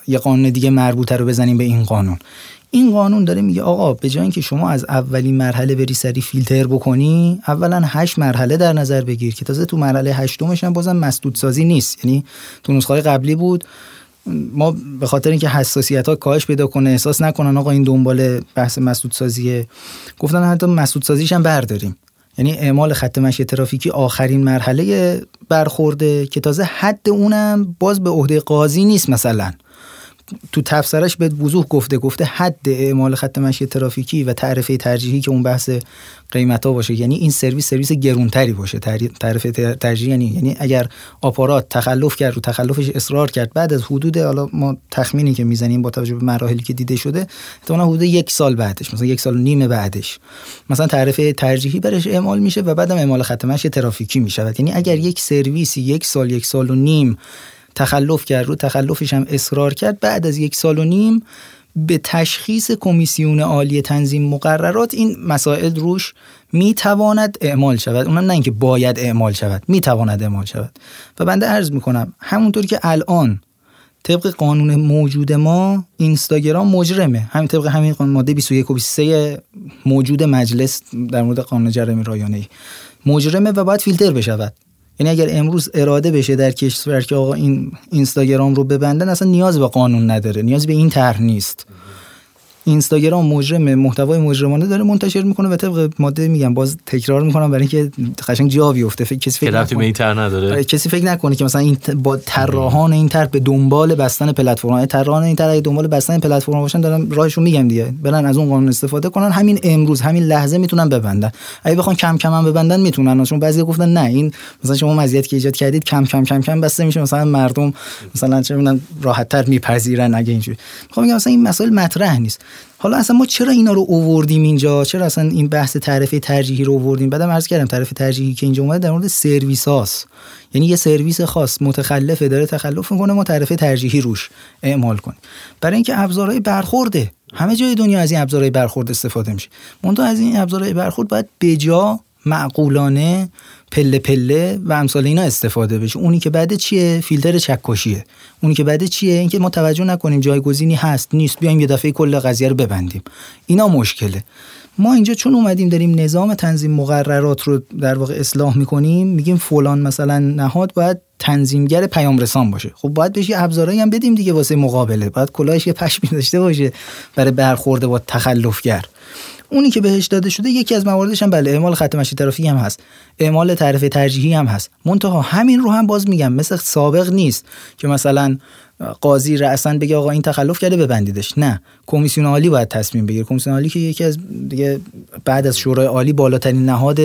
یه قانون دیگه مربوطه رو بزنیم به این قانون. این قانون داره میگه آقا به جای اینکه شما از اولین مرحله بری سری فیلتر بکنی اولا هشت مرحله در نظر بگیر که تازه تو مرحله هشتمش هم بازم مسدود سازی نیست. یعنی تو نسخه قبلی بود. ما به خاطر اینکه حساسیت ها کاهش پیدا کنه احساس نکنن آقا این دنبال بحث مسدود سازیه گفتن حتی مسدود سازیش هم برداریم. یعنی اعمال خط مشی ترافیکی آخرین مرحله برخورده که تازه حد اونم باز به عهده قاضی نیست مثلا. تو تفسرش به وضوح گفته گفته حد اعمال خط مشی ترافیکی و تعرفه ترجیحی که اون بحث قیمت ها باشه. یعنی این سرویس سرویس گرونتری باشه. تعرفه ترجیحی یعنی یعنی اگر آپارات تخلف کرد رو تخلفش اصرار کرد بعد از حدود حالا ما تخمینی که می‌زنیم با توجه به مراحلی که دیده شده احتمالاً حدود یک سال بعدش مثلا یک سال و نیم بعدش مثلا تعرفه ترجیحی برش اعمال میشه و بعدم اعمال خط مشی ترافیکی میشه یعنی اگر یک سرویسی یک سال یک سال و نیم تخلف کرد رو تخلفش هم اصرار کرد. بعد از یک سال و نیم به تشخیص کمیسیون عالی تنظیم مقررات این مسائل روش می‌تواند اعمال شود. اونم نه اینکه باید اعمال شود می‌تواند اعمال شود. و بنده عرض می‌کنم همونطور که الان طبق قانون موجود ما اینستاگرام مجرمه. همین طبق همین ماده 21 و 23 موجود مجلس در مورد قانون جرم رایانه ای مجرمه و باید فیلتر بشود. یعنی اگر امروز اراده بشه در کشور که آقا این اینستاگرام رو ببندن اصلا نیاز به قانون نداره نیاز به این طرح نیست. اینستاگرام مجرم محتوای مجرمانه داره منتشر می‌کنه و طبق ماده میگم باز تکرار می‌کنم برای اینکه قشنگ جا بیفته. فکر کسی فکر نکنه. نداره. آره، کسی فکر نکنه که مثلا این با طراحان این طرح به دنبال بستن پلتفرم طراحان این طرح دنبال بستن پلتفرم باشن دارن راهشون میگم دیگه. برن از اون قانون استفاده کنن. همین امروز همین لحظه می‌تونن ببندن. اگه بخوان کم کم هم ببندن می‌تونن. چون بعضی گفتن نه این مثلا شما مزیت که ایجاد کردید کم کم کم کم بسته میشه. مثلا مردم مثلا چه می‌دونن راحت تر میپذیرن اگه اینجوری. می‌خوام میگم مثلا این مسائل مطرح نیست. حالا اصلا ما چرا اینا رو اووردیم اینجا؟ چرا اصلا این بحث تعرفه ترجیحی رو اووردیم؟ بعدم عرض کردم تعرفه ترجیحی که اینجا اومده در مورد سرویس هاست. یعنی یه سرویس خاص متخلفه داره تخلف می‌کنه ما تعرفه ترجیحی روش اعمال کنیم. برای اینکه ابزارهای برخورده همه جای دنیا از این ابزارهای برخورد استفاده میشه. منتها از این ابزارهای برخورد باید بجا معقولانه پله پله و امثال اینا استفاده بشه. اونی که بعد چیه؟ فیلتر چکشیه. اونی که بعد چیه؟ اینکه ما توجه نکنیم جایگزینی هست نیست. بیایم یه دفعه کل قضیه رو ببندیم. اینا مشکله. ما اینجا چون اومدیم داریم نظام تنظیم مقررات رو در واقع اصلاح می‌کنیم میگیم فلان مثلا نهاد باید تنظیمگر پیام رسان باشه. خب باید بهش یه ابزارهایی هم بدیم دیگه واسه مقابله. باید کلاهش یه پشمی داشته باشه برای برخورده با تخلفگر. اونی که بهش داده شده یکی از مواردش هم بله اعمال خط مشی ترافیکی هم هست. اعمال تعرفه ترجیحی هم هست. منتها همین رو هم باز میگم مثل سابق نیست که مثلا قاضی رأسا بگه آقا این تخلف کرده ببندیدش. نه کمیسیون عالی باید تصمیم بگیره. کمیسیون عالی که یکی از دیگه بعد از شورای عالی بالاترین نهاد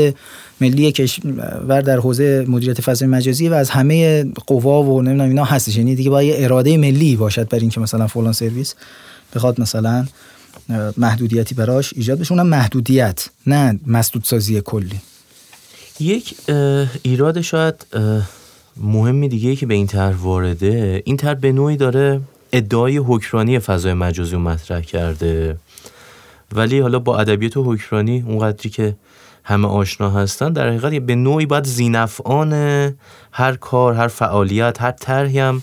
ملی کشور در حوزه مدیریت فضای مجازی و از همه قوا و نمی‌دونم اینا هستش. یعنی دیگه باید اراده ملی باشد برای اینکه مثلا فلان سرویس بخواد مثلا محدودیتی براش ایجاد بشه. اونم محدودیت نه مسدود سازی کلی. یک ایراد شاید مهمی دیگه که به این طرح وارده این طرح به نوعی داره ادعای حکرانی فضای مجازی رو مطرح کرده. ولی حالا با ادبیات حکرانی اونقدری که همه آشنا هستن در حقیقت به نوعی باید زینفعان هر کار هر فعالیت هر طرحی هم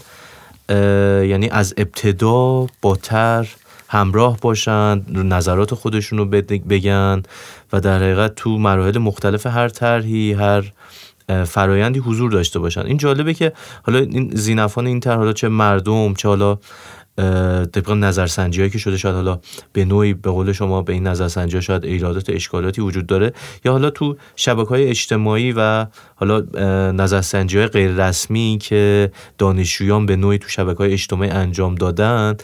یعنی از ابتدا با تر همراه باشن نظرات خودشون رو بگن و در حقیقت تو مراحل مختلف هر طرحی هر فرایندی حضور داشته باشن. این جالبه که حالا این زینفان این طرح حالا چه مردم چه حالا طبق نظرسنجی هایی که شده شاید حالا به نوعی به قول شما به این نظرسنجی ها شاید ایرادات اشکالاتی وجود داره یا حالا تو شبکه های اجتماعی و حالا نظرسنجی های غیر رسمی که دانشجویان به نوعی تو شبکه های اجتماعی انجام دادن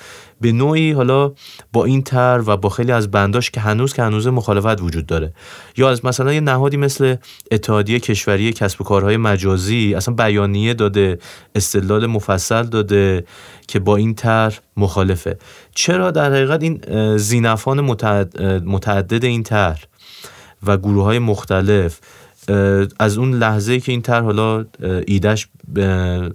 به نوعی حالا با این تر و با خیلی از بنداش که هنوز که هنوز مخالفت وجود داره. یا از مثلا یه نهادی مثل اتحادیه کشوری کسب و کارهای مجازی اصلا بیانیه داده استدلال مفصل داده که با این تر مخالفه. چرا در حقیقت این زینفان متعدد این تر و گروه های مختلف از اون لحظه که این طرح حالا ایدش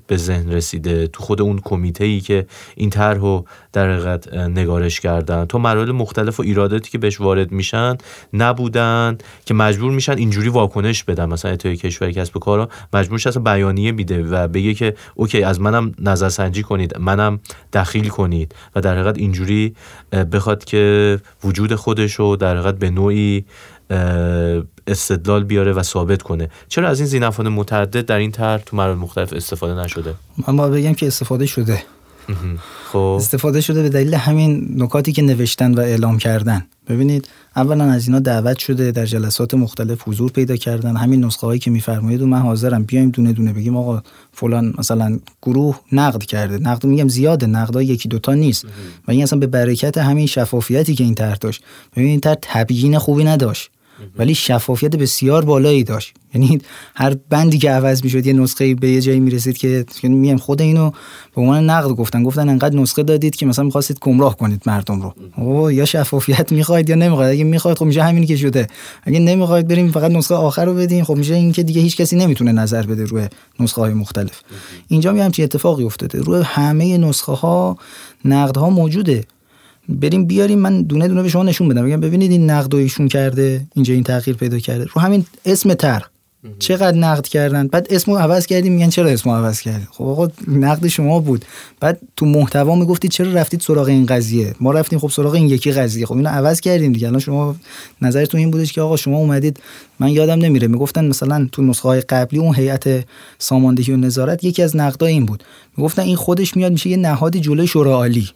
به ذهن رسیده تو خود اون کمیته ای که این طرح رو در حقیقت نگارش کردن. تو مراحل مختلف و ایراداتی که بهش وارد میشن نبودن که مجبور میشن اینجوری واکنش بدن. مثلا اتحادیه کشور کسب و کارا مجبور بیانیه بیده و بگه که اوکی از منم نظرسنجی کنید منم دخیل کنید و در حقیقت اینجوری بخواد که وجود خودش رو در حقیقت به نوعی استدلال بیاره و ثابت کنه. چرا از این زینفان متعدد در این طرح تو مراحل مختلف استفاده نشده؟ من با بگم که استفاده شده. خب. استفاده شده به دلیل همین نکاتی که نوشتن و اعلام کردن. ببینید اولا از اینا دعوت شده در جلسات مختلف حضور پیدا کردن. همین نسخه هایی که میفرمایید و من حاضرم بیایم دونه دونه بگیم آقا فلان مثلا گروه نقد کرده. نقد میگم زیاده نقد یکی دوتا نیست. و این اصلا به برکت همین شفافیتی که این طرح داشت. ببینید این طرح تبیین خوبی نداشت. ولی شفافیت بسیار بالایی داشت. یعنی هر بندی که عوض می‌شد یه نسخه به یه جایی می‌رسید که میگم خود اینو به عنوان نقد گفتن. گفتن انقدر نسخه دادید که مثلا می‌خواستید گمراه کنید مردم رو. او یا شفافیت می‌خواید یا نمی‌خواید. اگه می‌خواید خب میشه همینی که شده. اگه نمی‌خواید بریم فقط نسخه آخر رو بدین. خب میشه این که دیگه هیچ کسی نمی‌تونه نظر بده روی نسخه های مختلف اینجا می همچین اتفاقی افتاده. روی همه نسخه ها نقد ها موجوده. بریم بیاریم من دونه دونه به شما نشون بدم. بگم ببینید این نقد ایشون کرده اینجا این تغییر پیدا کرده. رو همین اسم تر. چقدر نقد کردن؟ بعد اسمو عوض کردیم میگن چرا اسمو عوض کردی خب آقا نقد شما بود. بعد تو محتوا می‌گفتید چرا رفتید سراغ این قضیه؟ ما رفتیم خب سراغ این یکی قضیه. خب اینو عوض کردیم دیگه. الان شما نظرتون این بودش که آقا شما اومدید. من یادم نمیره می‌گفتن مثلا تو نسخه های قبلی اون هیئت ساماندهی و نظارت یکی از نقدا این بود. می‌گفتن این خودش میاد میشه یه نهادی جلوی شورای عالی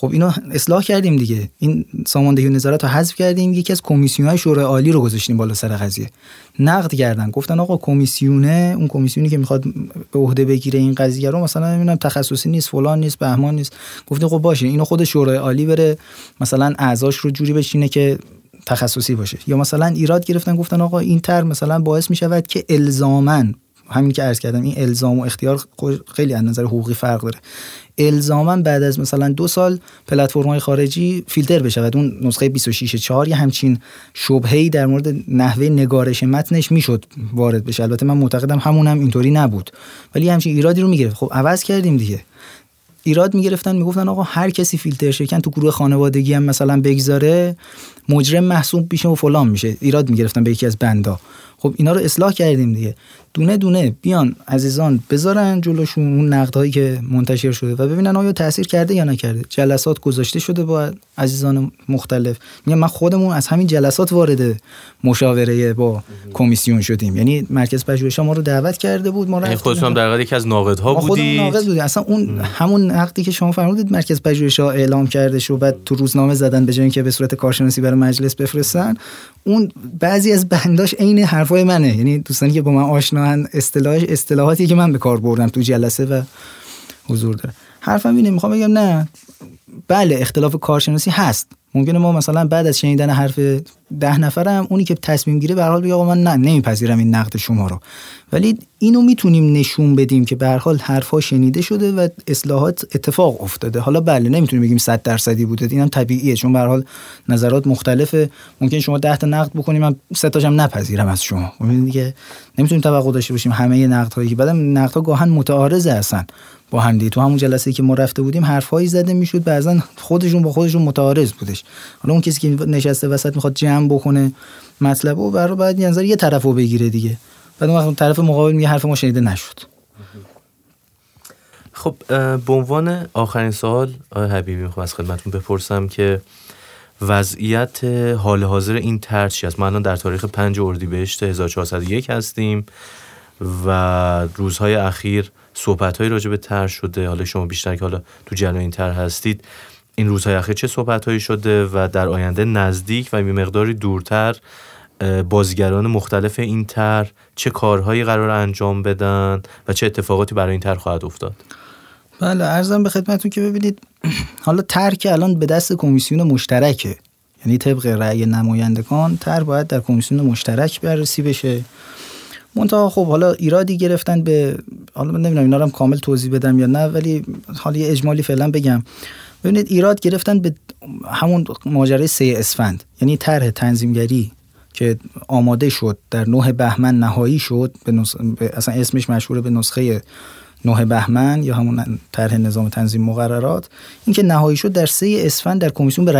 خب اینو اصلاح کردیم دیگه. این ساماندهی و نظارت رو حذف کردیم. یکی از کمیسیون های شورای عالی رو گذاشتیم بالا سر قضیه. نقد کردن. گفتن آقا کمیسیونه اون کمیسیونی که می‌خواد به عهده بگیره این قضیه رو مثلا نمی‌دونم تخصصی نیست فلان نیست بهمان نیست. گفتیم خب باشه اینو خود شورای عالی بره مثلا اعضاش رو جوری بشینه که تخصصی باشه. یا مثلا ایراد گرفتن گفتن آقا این تر مثلا باعث می‌شود که الزامن همین که عرض کردم این الزام و اختیار خیلی از نظر حقوقی فرق داره. الزاما بعد از مثلا دو سال پلتفرم‌های خارجی فیلتر بشود اون نسخه 26 4 یه همچین شبهه‌ای در مورد نحوه نگارش متنش می‌شد وارد بشه. البته من معتقدم همونم هم اینطوری نبود. ولی همچین ایرادی رو می‌گرفت. خب عوض کردیم دیگه. ایراد می‌گرفتن می‌گفتن آقا هر کسی فیلتر شکن تو گروه خانوادگی هم مثلا بگذاره مجرم محسوب میشه و فلان میشه. ایراد می‌گرفتن به یکی از بندا. خب اینا رو اصلاح کردیم دیگه. دونه دونه بیان عزیزان بذارن جلوشون اون نقدهایی که منتشر شده و ببینن آیا تاثیر کرده یا نکرده. جلسات گذاشته شده با عزیزان مختلف. میگم من خودمون از همین جلسات وارد مشاوره با کمیسیون شدیم. یعنی مرکز پژوهش ما رو دعوت کرده بود ما یعنی خودتون در یکی از ناقدها بودید؟ ناقد بودیم. اصلا اون همون نقدی که شما فرمودید مرکز پژوهش ها اعلام کرده شو بعد تو روزنامه زدن به جای اینکه به صورت کارشناسی برای مجلس بفرستن اون بعضی از بنداش عین حرفای منه. یعنی دوستانی که با من آشنا اصطلاح اصطلاحاتی که من به کار بردم تو جلسه و حضور داره. حرفم اینه می‌خوام بگم نه. بله اختلاف کارشناسی هست. ممکنه ما مثلا بعد از شنیدن حرف ده نفرم اونی که تصمیم گیره به حال بگه من نه نمیپذیرم این نقد شما رو. ولی اینو می‌تونیم نشون بدیم که به حال حرفا شنیده شده و اصلاحات اتفاق افتاده. حالا بله نمی‌تونیم بگیم 100 درصدی بوده. اینم طبیعیه چون به حال نظرات مختلفه. ممکن شما 10 تا نقد بکنیم من سه تاشم نپذیرم از شما. دیگه نمی‌تونیم توقع داشته باشیم همه نقد هایی که بعدم نقد ها گاهن متعارضه هستن با هم تو همون جلسه که ما رفته بودیم حرفایی زده می‌شد بعضا خودشون با خودشون متعارض بودش. حالا اون کسی که نشسته وسط می‌خواد جمع بکنه مطلب و برای بعد نظر یه طرف رو بگیره دیگه. بعد اون طرف مقابل میگه حرف ما شنیده نشد. خب به عنوان آخرین سال آقای حبیبی می‌خوام از خدمتون بپرسم که وضعیت حال حاضر این طرح چی است؟ ما الان در تاریخ 5 اردیبهشت 1401 هستیم و روزهای اخیر صحبت های راجع به طرح شده. حالا شما بیشتر که حالا تو جریان این طرح هستید این روزهای اخیر چه صحبت هایی شده و در آینده نزدیک و می مقداری دورتر بازیگران مختلف این طرح چه کارهایی قرار انجام بدن و چه اتفاقاتی برای این طرح خواهد افتاد؟ بله ارزم به خدمتتون که ببینید حالا طرح که الان به دست کمیسیون مشترکه یعنی طبق رأی نمایندگان طرح باید در کمیسیون مشترک بررسی بشه. منتها خب حالا ایرادی گرفتن به حالا من نمی‌دونم اینا رو کامل توضیح بدم یا نه ولی حالا یه اجمالی فعلا بگم. ببینید ایراد گرفتن به همون ماجرای سه اسفند. یعنی طرح تنظیمگری که آماده شد در نه بهمن نهایی شد به اصلا اسمش مشهور به نسخه نه بهمن یا همون طرح نظام تنظیم مقررات. اینکه نهایی شد در سه اسفند در کمیسیون به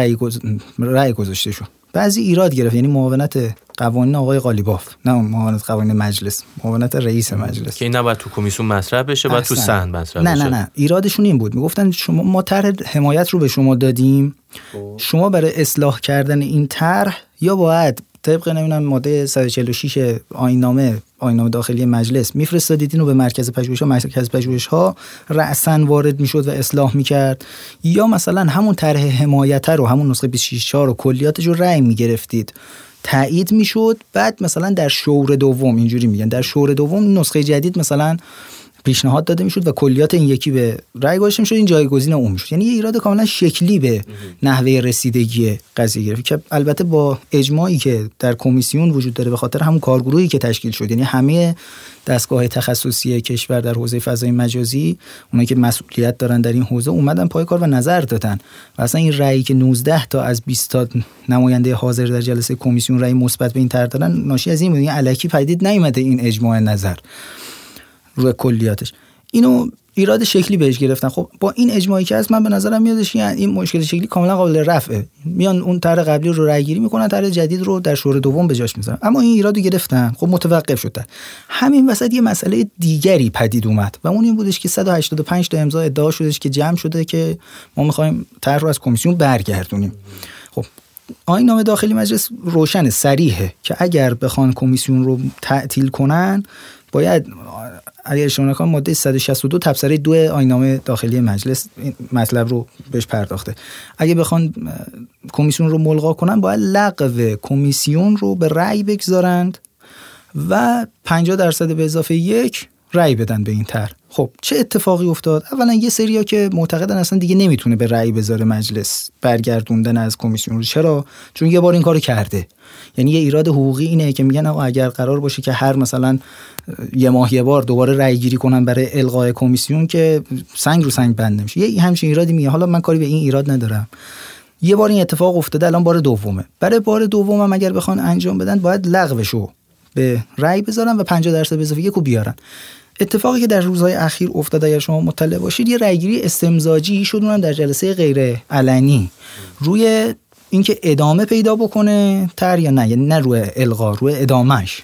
رأی گذاشته شد. بعضی ایراد گرفت یعنی معاونت قوانین آقای قالیباف نه معاونت قوانین مجلس معاونت رئیس مجلس. که این نباید تو کمیسیون مطرح بشه بعد تو سند مطرح نه نه نه. ایرادشون این بود. می‌گفتن شما ما طرح حمایت رو به شما دادیم. خب. شما برای اصلاح کردن این طرح یا باید طبق نمی‌دونم ماده 146 آینامه آینامه داخلی مجلس میفرستادید اینو به مرکز پژوهش ها مرکز پژوهش ها رأسا وارد می‌شد و اصلاح می‌کرد. یا مثلا همون طرح حمایت رو همون نسخه 26 رو کلیاتش رو رأی می‌گرفتید. تایید می‌شد. بعد مثلا در شور دوم اینجوری میگن در شور دوم نسخه جدید مثلا پیشنهاد داده می‌شد و کلیات این یکی به رأی گذاشته می‌شد این جایگزین اون می‌شد. یعنی یه ایراد کاملا شکلی به نحوه رسیدگی قضیه گرفت. که البته با اجماعی که در کمیسیون وجود داره به خاطر همون کارگروهی که تشکیل شد. یعنی همه دستگاه تخصصی کشور در حوزه فضای مجازی اونایی که مسئولیت دارن در این حوزه اومدن پای کار و نظر دادن. و اصلا این رأیی که 19 تا از 20 تا نماینده حاضر در جلسه کمیسیون رأی مثبت به این طرح دادن ناشی از این بود. الکی پدید نیومده این اجماع نظر. روی کلیاتش. اینو ایراد شکلی بهش گرفتن. خب با این اجماعی که هست من به نظرم میادش که این مشکل شکلی کاملا قابل رفعه. میان اون طرح قبلی رو رأی گیری می‌کنن طرح جدید رو در شور دوم به جاش می‌ذارن. اما این ایرادو گرفتن. خب متوقف شدن همین وسط یه مسئله دیگری پدید اومد و اون این بودش که 185 تا امضا ادعا شدش که جمع شده که ما می‌خوایم طرح رو از کمیسیون برگردونیم. خب آین نامه داخلی مجلس روشن سریحه که اگر بخوان کمیسیون رو تعطیل کنن باید اگر اشتباه نکنم ماده 162 تبصره دو آینامه داخلی مجلس این مطلب رو بهش پرداخته. اگه بخوان کمیسیون رو ملغا کنن باید لغو کمیسیون رو به رأی بگذارند و 50 درصد به اضافه یک رأی بدن به این طرح. خب چه اتفاقی افتاد؟ اولا یه سریا که معتقدن اصلا دیگه نمی‌تونه به رأی بذاره مجلس برگردوندن از کمیسیون رو. چرا؟ چون یه بار این کارو کرده. یعنی یه ایراد حقوقی اینه که میگن آقا اگر قرار باشه که هر مثلا یه ماه یه بار دوباره رأی گیری کنن برای الغای کمیسیون که سنگ رو سنگ بند نمیشه. یه همچین ایرادی میگه. حالا من کاری به این ایراد ندارم. یه بار این اتفاق افتاده الان بار دومه. برای بار دومم اگر بخوان انجام بدن باید لغوشو به رأی بذارن و 50 درصد به اضافه یکو بیارن. اتفاقی که در روزهای اخیر افتاده اگر شما مطلع باشید یه رأیگیری استمزاجی شد اونم در جلسه غیر علنی. روی اینکه ادامه پیدا بکنه تر یا نه یعنی نه روی القا روی ادامش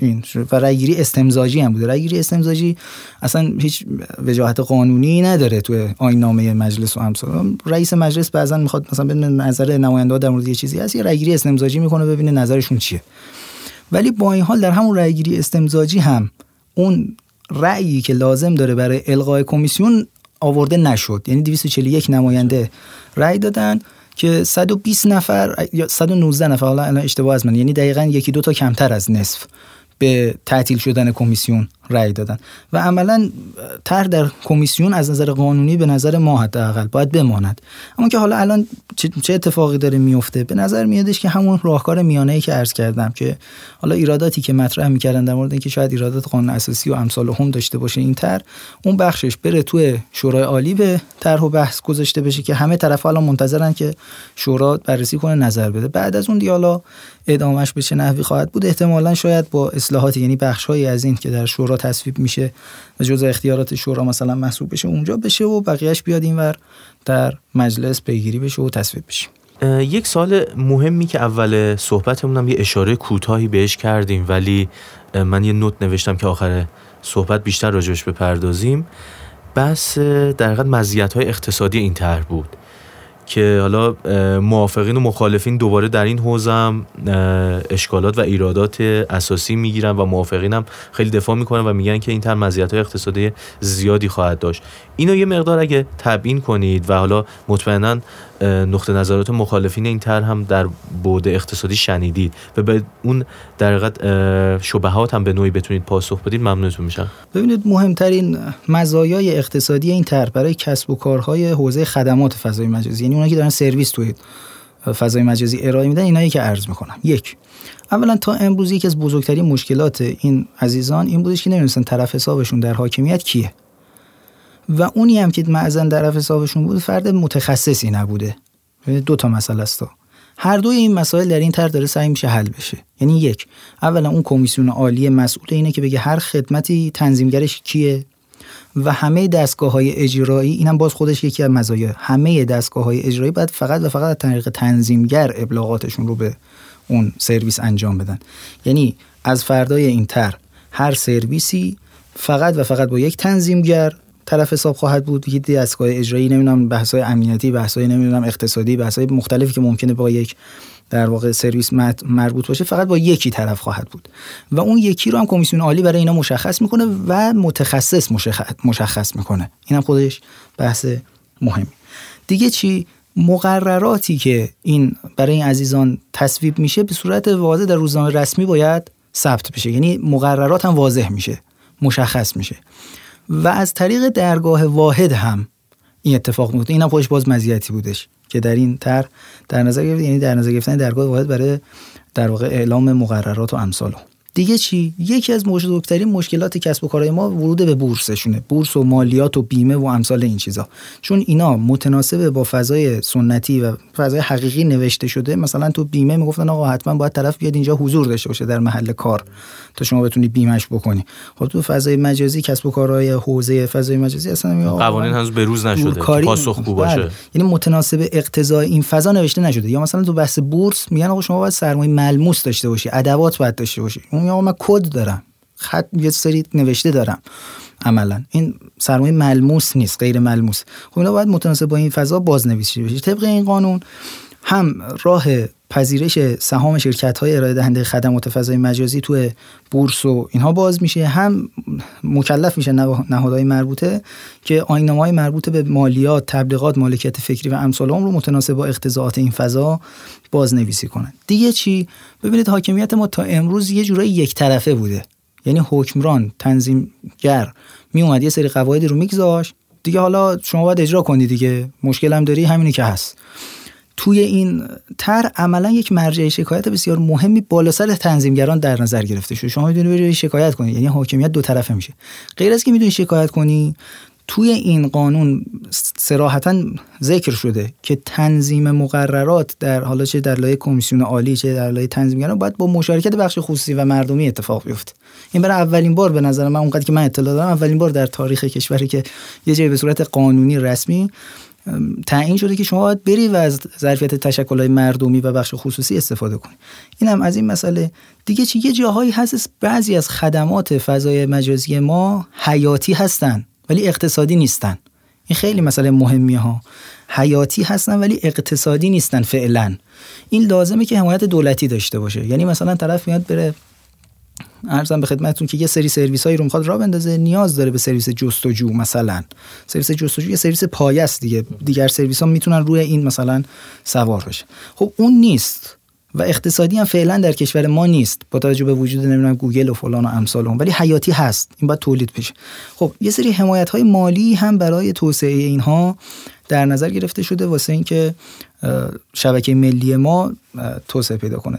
این و رأیگیری استمزاجی هم بوده. رأیگیری استمزاجی اصلا هیچ وجاهت قانونی نداره تو آیین نامه مجلس و امثال. رئیس مجلس بعضا می‌خواد مثلا ببینه نظر نماینده در مورد یه چیزی هست یه رأیگیری استمزاجی می‌کنه ببینه نظرشون چیه. ولی با این حال در همون رأیگیری استمزاجی هم اون رأیی که لازم داره برای الغای کمیسیون آورده نشد. یعنی 241 نماینده رأی دادن که 120 نفر یا 119 نفر حالا الان اشتباه از من یعنی دقیقا یکی دو تا کمتر از نصف. به تعطیل شدن کمیسیون رأی دادن. و عملا طرح در کمیسیون از نظر قانونی به نظر ما حداقل باید بماند. اما که حالا الان چه اتفاقی داره میفته؟ به نظر میادش که همون راهکار میانه ای که عرض کردم که حالا ایراداتی که مطرح می‌کردن در مورد اینکه شاید ایرادات قانون اساسی و امثال هم داشته باشه این طرح اون بخشش بره توی شورای عالی به طرح و بحث گذاشته بشه که همه طرف الان منتظرن که شورا بررسی کنه نظر بده. بعد از اون دیالا ادامش به چه نحوی خواهد بود؟ احتمالا شاید با اصلاحات یعنی بخشهایی از این که در شورا تصویب میشه و جزء اختیارات شورا مثلا محسوب بشه اونجا بشه و بقیهش بیاد اینور در مجلس پیگیری بشه و تصویب بشه. یک سال مهمی که اول صحبتمونم یه اشاره کوتاهی بهش کردیم ولی من یه نوت نوشتم که آخر صحبت بیشتر راجبش بپردازیم. بحث در حقیقت مزیت های اقتصادی این طرح بود. که حالا موافقین و مخالفین دوباره در این حوزم اشکالات و ایرادات اساسی می‌گیرن و موافقین هم خیلی دفاع می‌کنن و میگن که این تر مزیت های اقتصادی زیادی خواهد داشت. اینو یه مقدار اگه تبیین کنید و حالا مطمئنا نقطه نظرات مخالفین این تر هم در بود اقتصادی شنیدید و به اون در حقیقت شبهات هم به نوعی بتونید پاسخ بدید. ممنونتون میشم. ببینید مهمترین مزایای اقتصادی این طرح برای کسب و کارهای حوزه خدمات فضای مجازی یعنی اونایی که دارن سرویس توی فضای مجازی ارائه میدن اینایی که عرض می‌کنم. یک اولا تا امروز یکی از بزرگترین مشکلات این عزیزان این بودش که نمی‌دونستن طرف حسابشون در حاکمیت کیه. و اونی هم که معزن طرف حسابشون بود فرد متخصصی نبوده. دو تا مسئله است. هر دوی این مسائل در این طرح داره سعی میشه حل بشه. یعنی یک اولا اون کمیسیون عالی مسئول اینه که بگه هر خدمتی تنظیمگرش کیه و همه دستگاه های اجرایی اینم باز خودش یکی از مزایا همه دستگاه های اجرایی باید فقط و فقط از طریق تنظیمگر ابلاغاتشون رو به اون سرویس انجام بدن. یعنی از فردای این تر هر سرویسی فقط و فقط با یک تنظیمگر طرف حساب خواهد بود یه دستگاه اجرایی نمی‌دونم بحث‌های امنیتی بحث‌های نمی‌دونم اقتصادی بحث‌های مختلفی که ممکنه با یک در واقع سرویس مربوط باشه فقط با یکی طرف خواهد بود. و اون یکی رو هم کمیسیون عالی برای اینا مشخص می‌کنه و متخصص مشخص می‌کنه. اینم خودش بحث مهمی. دیگه چی؟ مقرراتی که این برای این عزیزان تصویب میشه به صورت واضح در روزنامه رسمی باید ثبت بشه. یعنی مقررات هم واضح میشه مشخص میشه. و از طریق درگاه واحد هم این اتفاق میفته. اینم خودش باز مزیتی بودش که در این تر در نظر گرفت یعنی در نظر گرفتن درگاه واحد برای در واقع اعلام مقررات و امثال. دیگه چی؟ یکی از بزرگترین مشکلات کسب و کارهای ما ورود به بورسشونه. بورس و مالیات و بیمه و امثال این چیزا. چون اینا متناسب با فضای سنتی و فضای حقیقی نوشته شده مثلا تو بیمه می‌گفتن آقا حتما باید طرف بیاد اینجا حضور داشته باشه در محل کار تا شما بتونی بیمش بکنی. خب تو فضای مجازی کسب و کارهای حوزه فضای مجازی اصلا قوانین هنوز به روز نشده پاسخگو باشه. بله. یعنی متناسب اقتضای این فضا نوشته نشده. یا مثلا تو بحث بورس میگن آقا شما باید سرمایه ملموس داشته باشی ادوات باید داشته باشی. اون یا من کد دارم. خط یه سری نوشته دارم عملا. این سرمایه ملموس نیست غیر ملموس. خب اینا باید متناسب با این فضا بازنویسی بشه. طبق این قانون هم راه پذیرش سهام شرکت های ارائه دهنده خدمات فضای مجازی تو بورس و اینها باز میشه. هم مکلف میشه نهادهای مربوطه که آینامه های مربوط به مالیات تبلیغات مالکیت فکری و امثال رو متناسب با اقتضاعات این فضا بازنویسی کنن. دیگه چی؟ ببینید حاکمیت ما تا امروز یه جورایی یک طرفه بوده. یعنی حکمران تنظیمگر می اومد یه سری قواعدی رو میگذاشت. دیگه حالا شما باید اجرا کنی دیگه. مشکل هم داری همینی که هست. توی این تر عملا یک مرجع شکایت بسیار مهمی بالا سر تنظیمگران در نظر گرفته شده. شما می‌دونی بری شکایت کنی یعنی حاکمیت دو طرفه میشه. غیر از که می‌دونی شکایت کنی توی این قانون سراحتا ذکر شده که تنظیم مقررات در حالا چه در لایه کمیسیون عالی چه در لایه تنظیمگران باید با مشارکت بخش خصوصی و مردمی اتفاق بیفته. این برای اولین بار به نظر من اونقدر که من اطلاع دارم اولین بار در تاریخ کشوری که یه جایی به صورت قانونی رسمی تعیین شده که شما باید بری و از ظرفیت تشکلهای مردمی و بخش خصوصی استفاده کنی. این هم از این مسئله. دیگه چی؟ یه جاهایی هست بعضی از خدمات فضای مجازی ما حیاتی هستن ولی اقتصادی نیستن. این خیلی مسئله مهمی ها. حیاتی هستن ولی اقتصادی نیستن فعلا. این لازمه که حمایت دولتی داشته باشه. یعنی مثلا طرف میاد بره عرضم به خدمتتون که یه سری سرویس هایی رو می‌خواد راه بندازه نیاز داره به سرویس جستجو مثلا. سرویس جستجو یه سرویس پایه دیگه. دیگر سرویس ها می‌تونن روی این مثلا سوار بشه. خب اون نیست و اقتصادی هم فعلا در کشور ما نیست. با توجه به وجود نمی‌دونم گوگل و فلان و امثال اون ولی حیاتی هست. این باید تولید بشه. خب یه سری حمایت های مالی هم برای توسعه اینها در نظر گرفته شده واسه اینکه شبکه ملی ما توسعه پیدا کنه.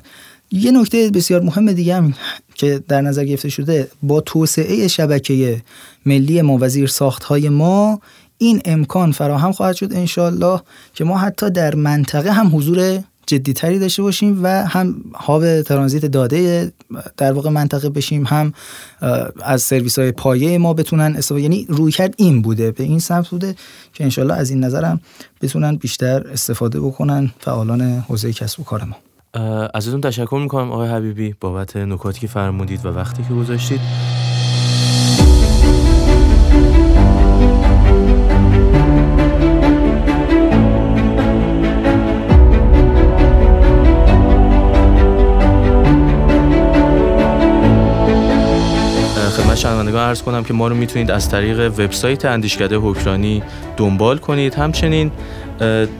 یه نکته بسیار مهم دیگه هم که در نظر گرفته شده با توسعه شبکه ملی ما و ساخت های ما این امکان فراهم خواهد شد انشالله که ما حتی در منطقه هم حضور جدیتری داشته باشیم و هم هاب ترانزیت داده در واقع منطقه بشیم هم از سرویس های پایه ما بتونن استفاده یعنی روی کرد این بوده به این سمت بوده که انشالله از این نظرم بتونن بیشتر استفاده بکنن فعالان حوزه کسب و کار ما. ازتون تشکر می‌کنم آقای حبیبی بابت نکاتی که فرمودید و وقتی که گذاشتید. خب شنوندگان ارز کنم که ما رو می‌تونید از طریق وبسایت اندیشکده حکرانی دنبال کنید. همچنین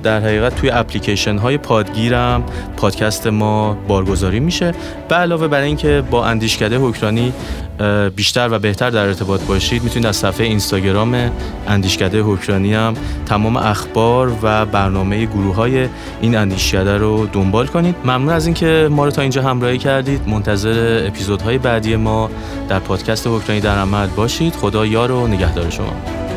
در حقیقت توی اپلیکیشن های پادگیرم پادکست ما بارگذاری میشه. به علاوه برای اینکه با اندیشکده حکرانی بیشتر و بهتر در ارتباط باشید می‌تونید از صفحه اینستاگرام اندیشکده حکرانی هم تمام اخبار و برنامه گروه های این اندیشکده رو دنبال کنید. ممنون از اینکه ما رو تا اینجا همراهی کردید. منتظر اپیزودهای بعدی ما در پادکست حکرانی در عمل باشید. خدا یار و نگهدار شما.